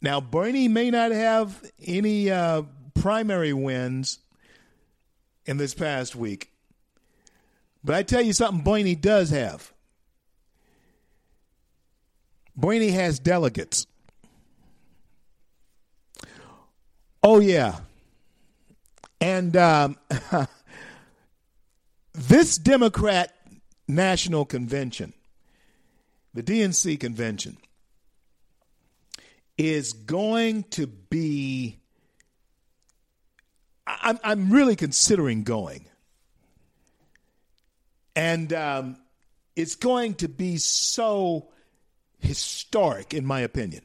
Now, Bernie may not have any uh, primary wins in this past week, but I tell you something Bernie does have. Bernie has delegates. Oh, yeah. And um, this Democrat National Convention, the DNC convention, is going to be. I'm, I'm really considering going. And um, it's going to be so historic, in my opinion,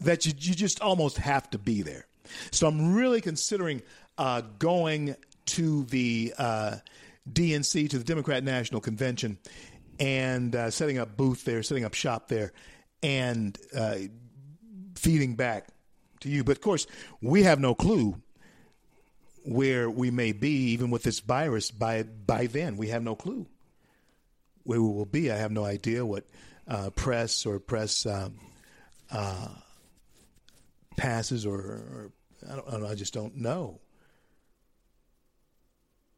that you, you just almost have to be there. So I'm really considering uh, going to the uh, DNC, to the Democrat National Convention, and uh, setting up booth there, setting up shop there, and uh, feeding back to you. But of course, we have no clue where we may be, even with this virus. By by then, we have no clue where we will be. I have no idea what uh, press or press um, uh, passes or, or I, don't, I, just don't know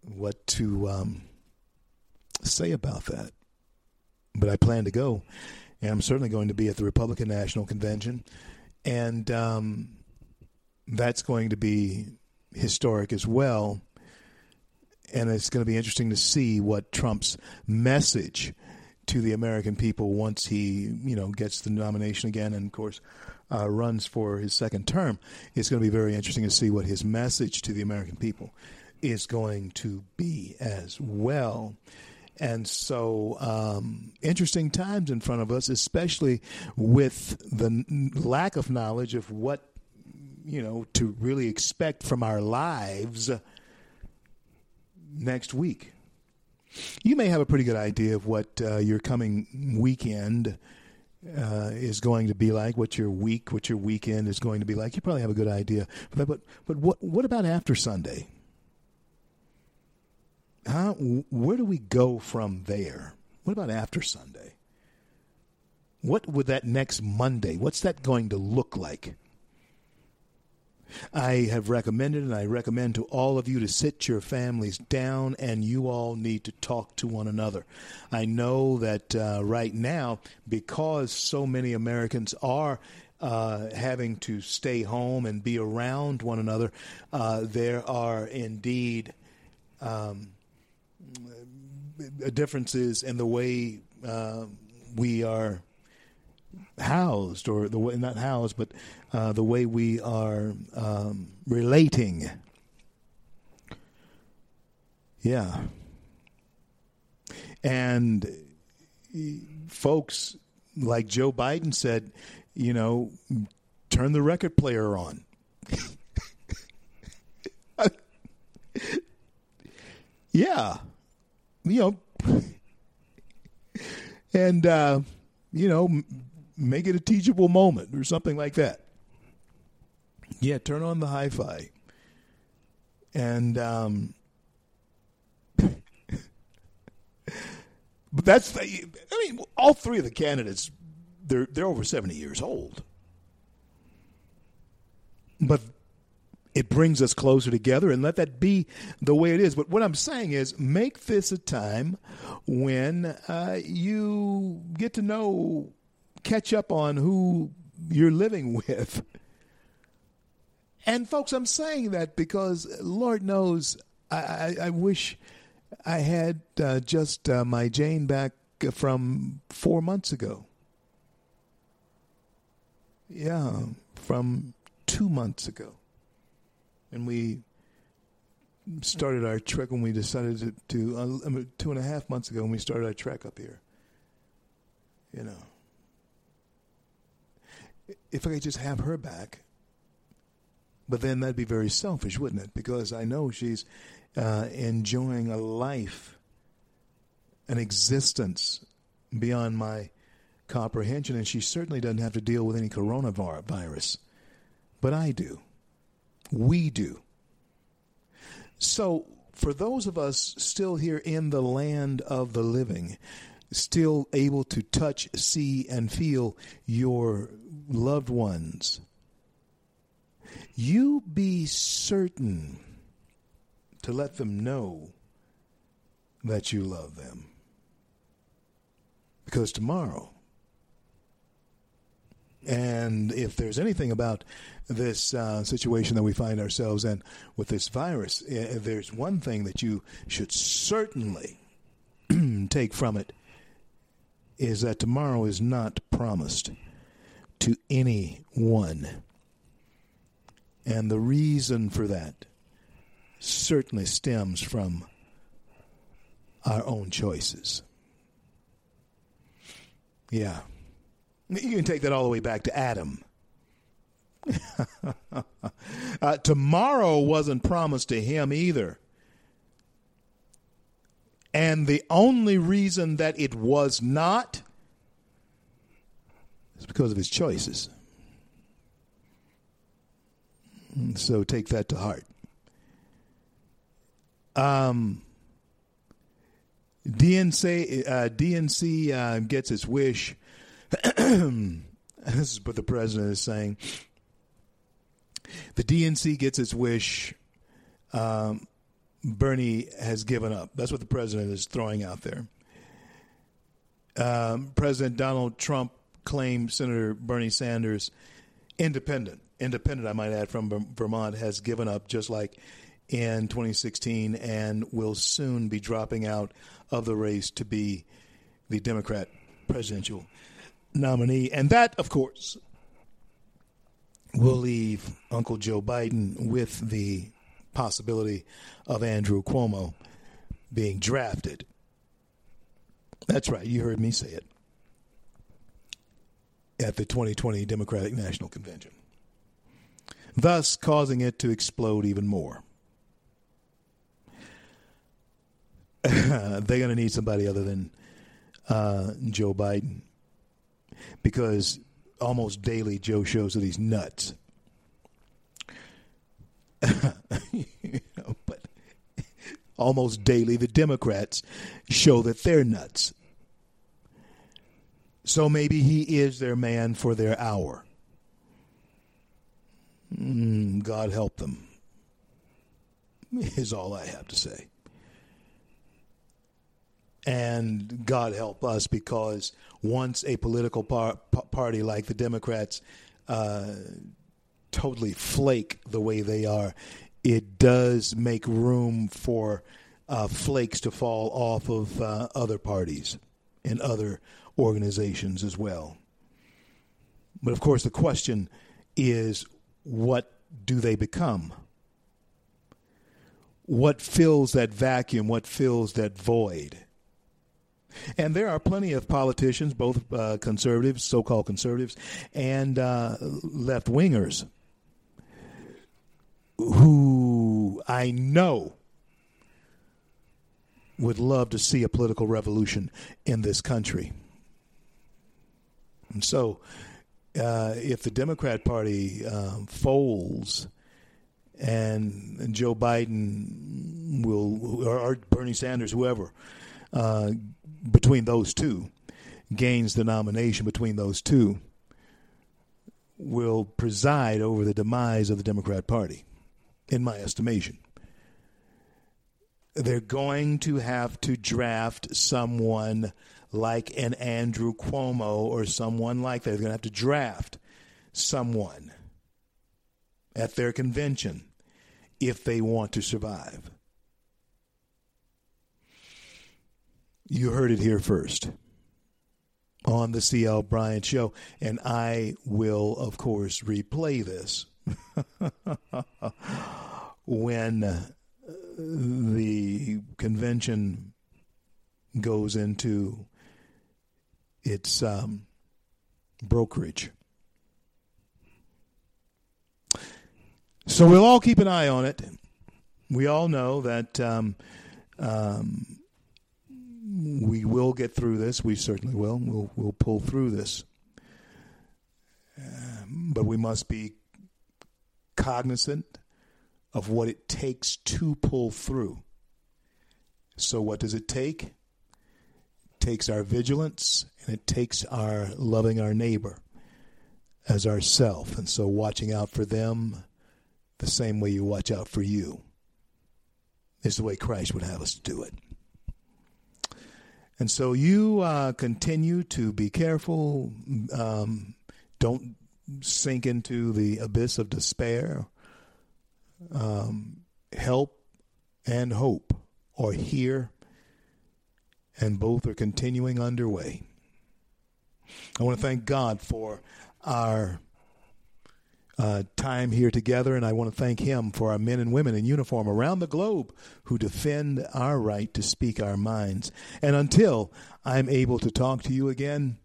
what to um, say about that. But I plan to go and I'm certainly going to be at the Republican National Convention. And um, that's going to be historic as well. And it's going to be interesting to see what Trump's message to the American people once he, you know, gets the nomination again and, of course, uh, runs for his second term. It's going to be very interesting to see what his message to the American people is going to be as well. And so, um, interesting times in front of us, especially with the lack of knowledge of what, you know, to really expect from our lives next week. You may have a pretty good idea of what uh, your coming weekend uh, is going to be like, what your week, what your weekend is going to be like. You probably have a good idea. But but, but what what about after Sunday? Huh? Where do we go from there? What about after Sunday? What would that next Monday? What's that going to look like? I have recommended and I recommend to all of you to sit your families down and you all need to talk to one another. I know that uh, right now, because so many Americans are uh, having to stay home and be around one another, uh, there are indeed um, differences in the way uh, we are housed, or the way not housed, but uh, the way we are um, relating. Yeah, and folks like Joe Biden said, you know, turn the record player on. yeah, you know, and uh, you know, make it a teachable moment or something like that. Yeah, turn on the hi-fi, and um, but that's I mean, all three of the candidates they're they're over seventy years old, but it brings us closer together and let that be the way it is. But what I'm saying is make this a time when uh, you get to know, catch up on who you're living with. And folks, I'm saying that because Lord knows I, I, I wish I had uh, just uh, my Jane back from four months ago. Yeah, from two months ago and we started our trek when we decided to, to uh, two and a half months ago when we started our trek up here. You know, if I could just have her back, but then that'd be very selfish, wouldn't it? Because I know she's uh, enjoying a life, an existence beyond my comprehension, and she certainly doesn't have to deal with any coronavirus, but I do we do. So, for those of us still here in the land of the living, still able to touch, see, and feel your loved ones, you be certain to let them know that you love them. Because tomorrow, and if there's anything about this uh, situation that we find ourselves in with this virus, if there's one thing that you should certainly take from it is that tomorrow is not promised to anyone. And the reason for that certainly stems from our own choices. Yeah. You can take that all the way back to Adam. uh, tomorrow wasn't promised to him either. And the only reason that it was not is because of his choices. So take that to heart. Um, DNC uh, DNC uh, gets its wish. this is what the president is saying. The DNC gets its wish. Um, Bernie has given up. That's what the president is throwing out there. Um, president Donald Trump claimed Senator Bernie Sanders independent independent, I might add, from Vermont has given up just like in 2016 and will soon be dropping out of the race to be the Democrat presidential nominee. And that, of course, will leave Uncle Joe Biden with the possibility of Andrew Cuomo being drafted. That's right, you heard me say it at the 2020 Democratic National Convention, thus causing it to explode even more. They're going to need somebody other than uh, Joe Biden because almost daily Joe shows that he's nuts. you know, but almost daily the Democrats show that they're nuts. So maybe he is their man for their hour. Mm, God help them, is all I have to say. And God help us because once a political par- party like the Democrats uh, totally flake the way they are, it does make room for uh, flakes to fall off of uh, other parties and other organizations as well. But of course, the question is what do they become? What fills that vacuum? What fills that void? And there are plenty of politicians, both uh, conservatives, so called conservatives, and uh, left wingers, who I know would love to see a political revolution in this country. And so, uh, if the Democrat Party um, folds and, Joe Biden will, or Bernie Sanders, whoever, uh, between those two, gains the nomination between those two, will preside over the demise of the Democrat Party, in my estimation. They're going to have to draft someone like an Andrew Cuomo or someone like that. They're going to have to draft someone at their convention if they want to survive. You heard it here first on the CL Bryant Show, and I will, of course, replay this when the convention goes into its um, brokerage. So we'll all keep an eye on it. We all know that um, um, we will get through this. We certainly will. We'll, we'll pull through this. Um, but we must be cognizant of what it takes to pull through. So, what does it take? It takes our vigilance and it takes our loving our neighbor as ourself. And so, watching out for them the same way you watch out for you is the way Christ would have us do it. And so, you uh, continue to be careful. Um, don't sink into the abyss of despair um, help and hope are here, and both are continuing underway. I want to thank God for our uh, time here together, and I want to thank Him for our men and women in uniform around the globe who defend our right to speak our minds. And until I'm able to talk to you again,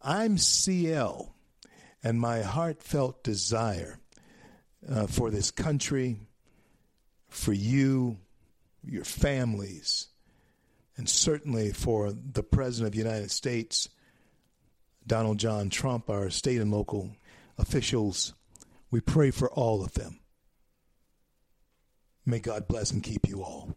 I'm CL, and my heartfelt desire uh, for this country, for you, your families, and certainly for the President of the United States, Donald John Trump, our state and local officials. We pray for all of them. May God bless and keep you all.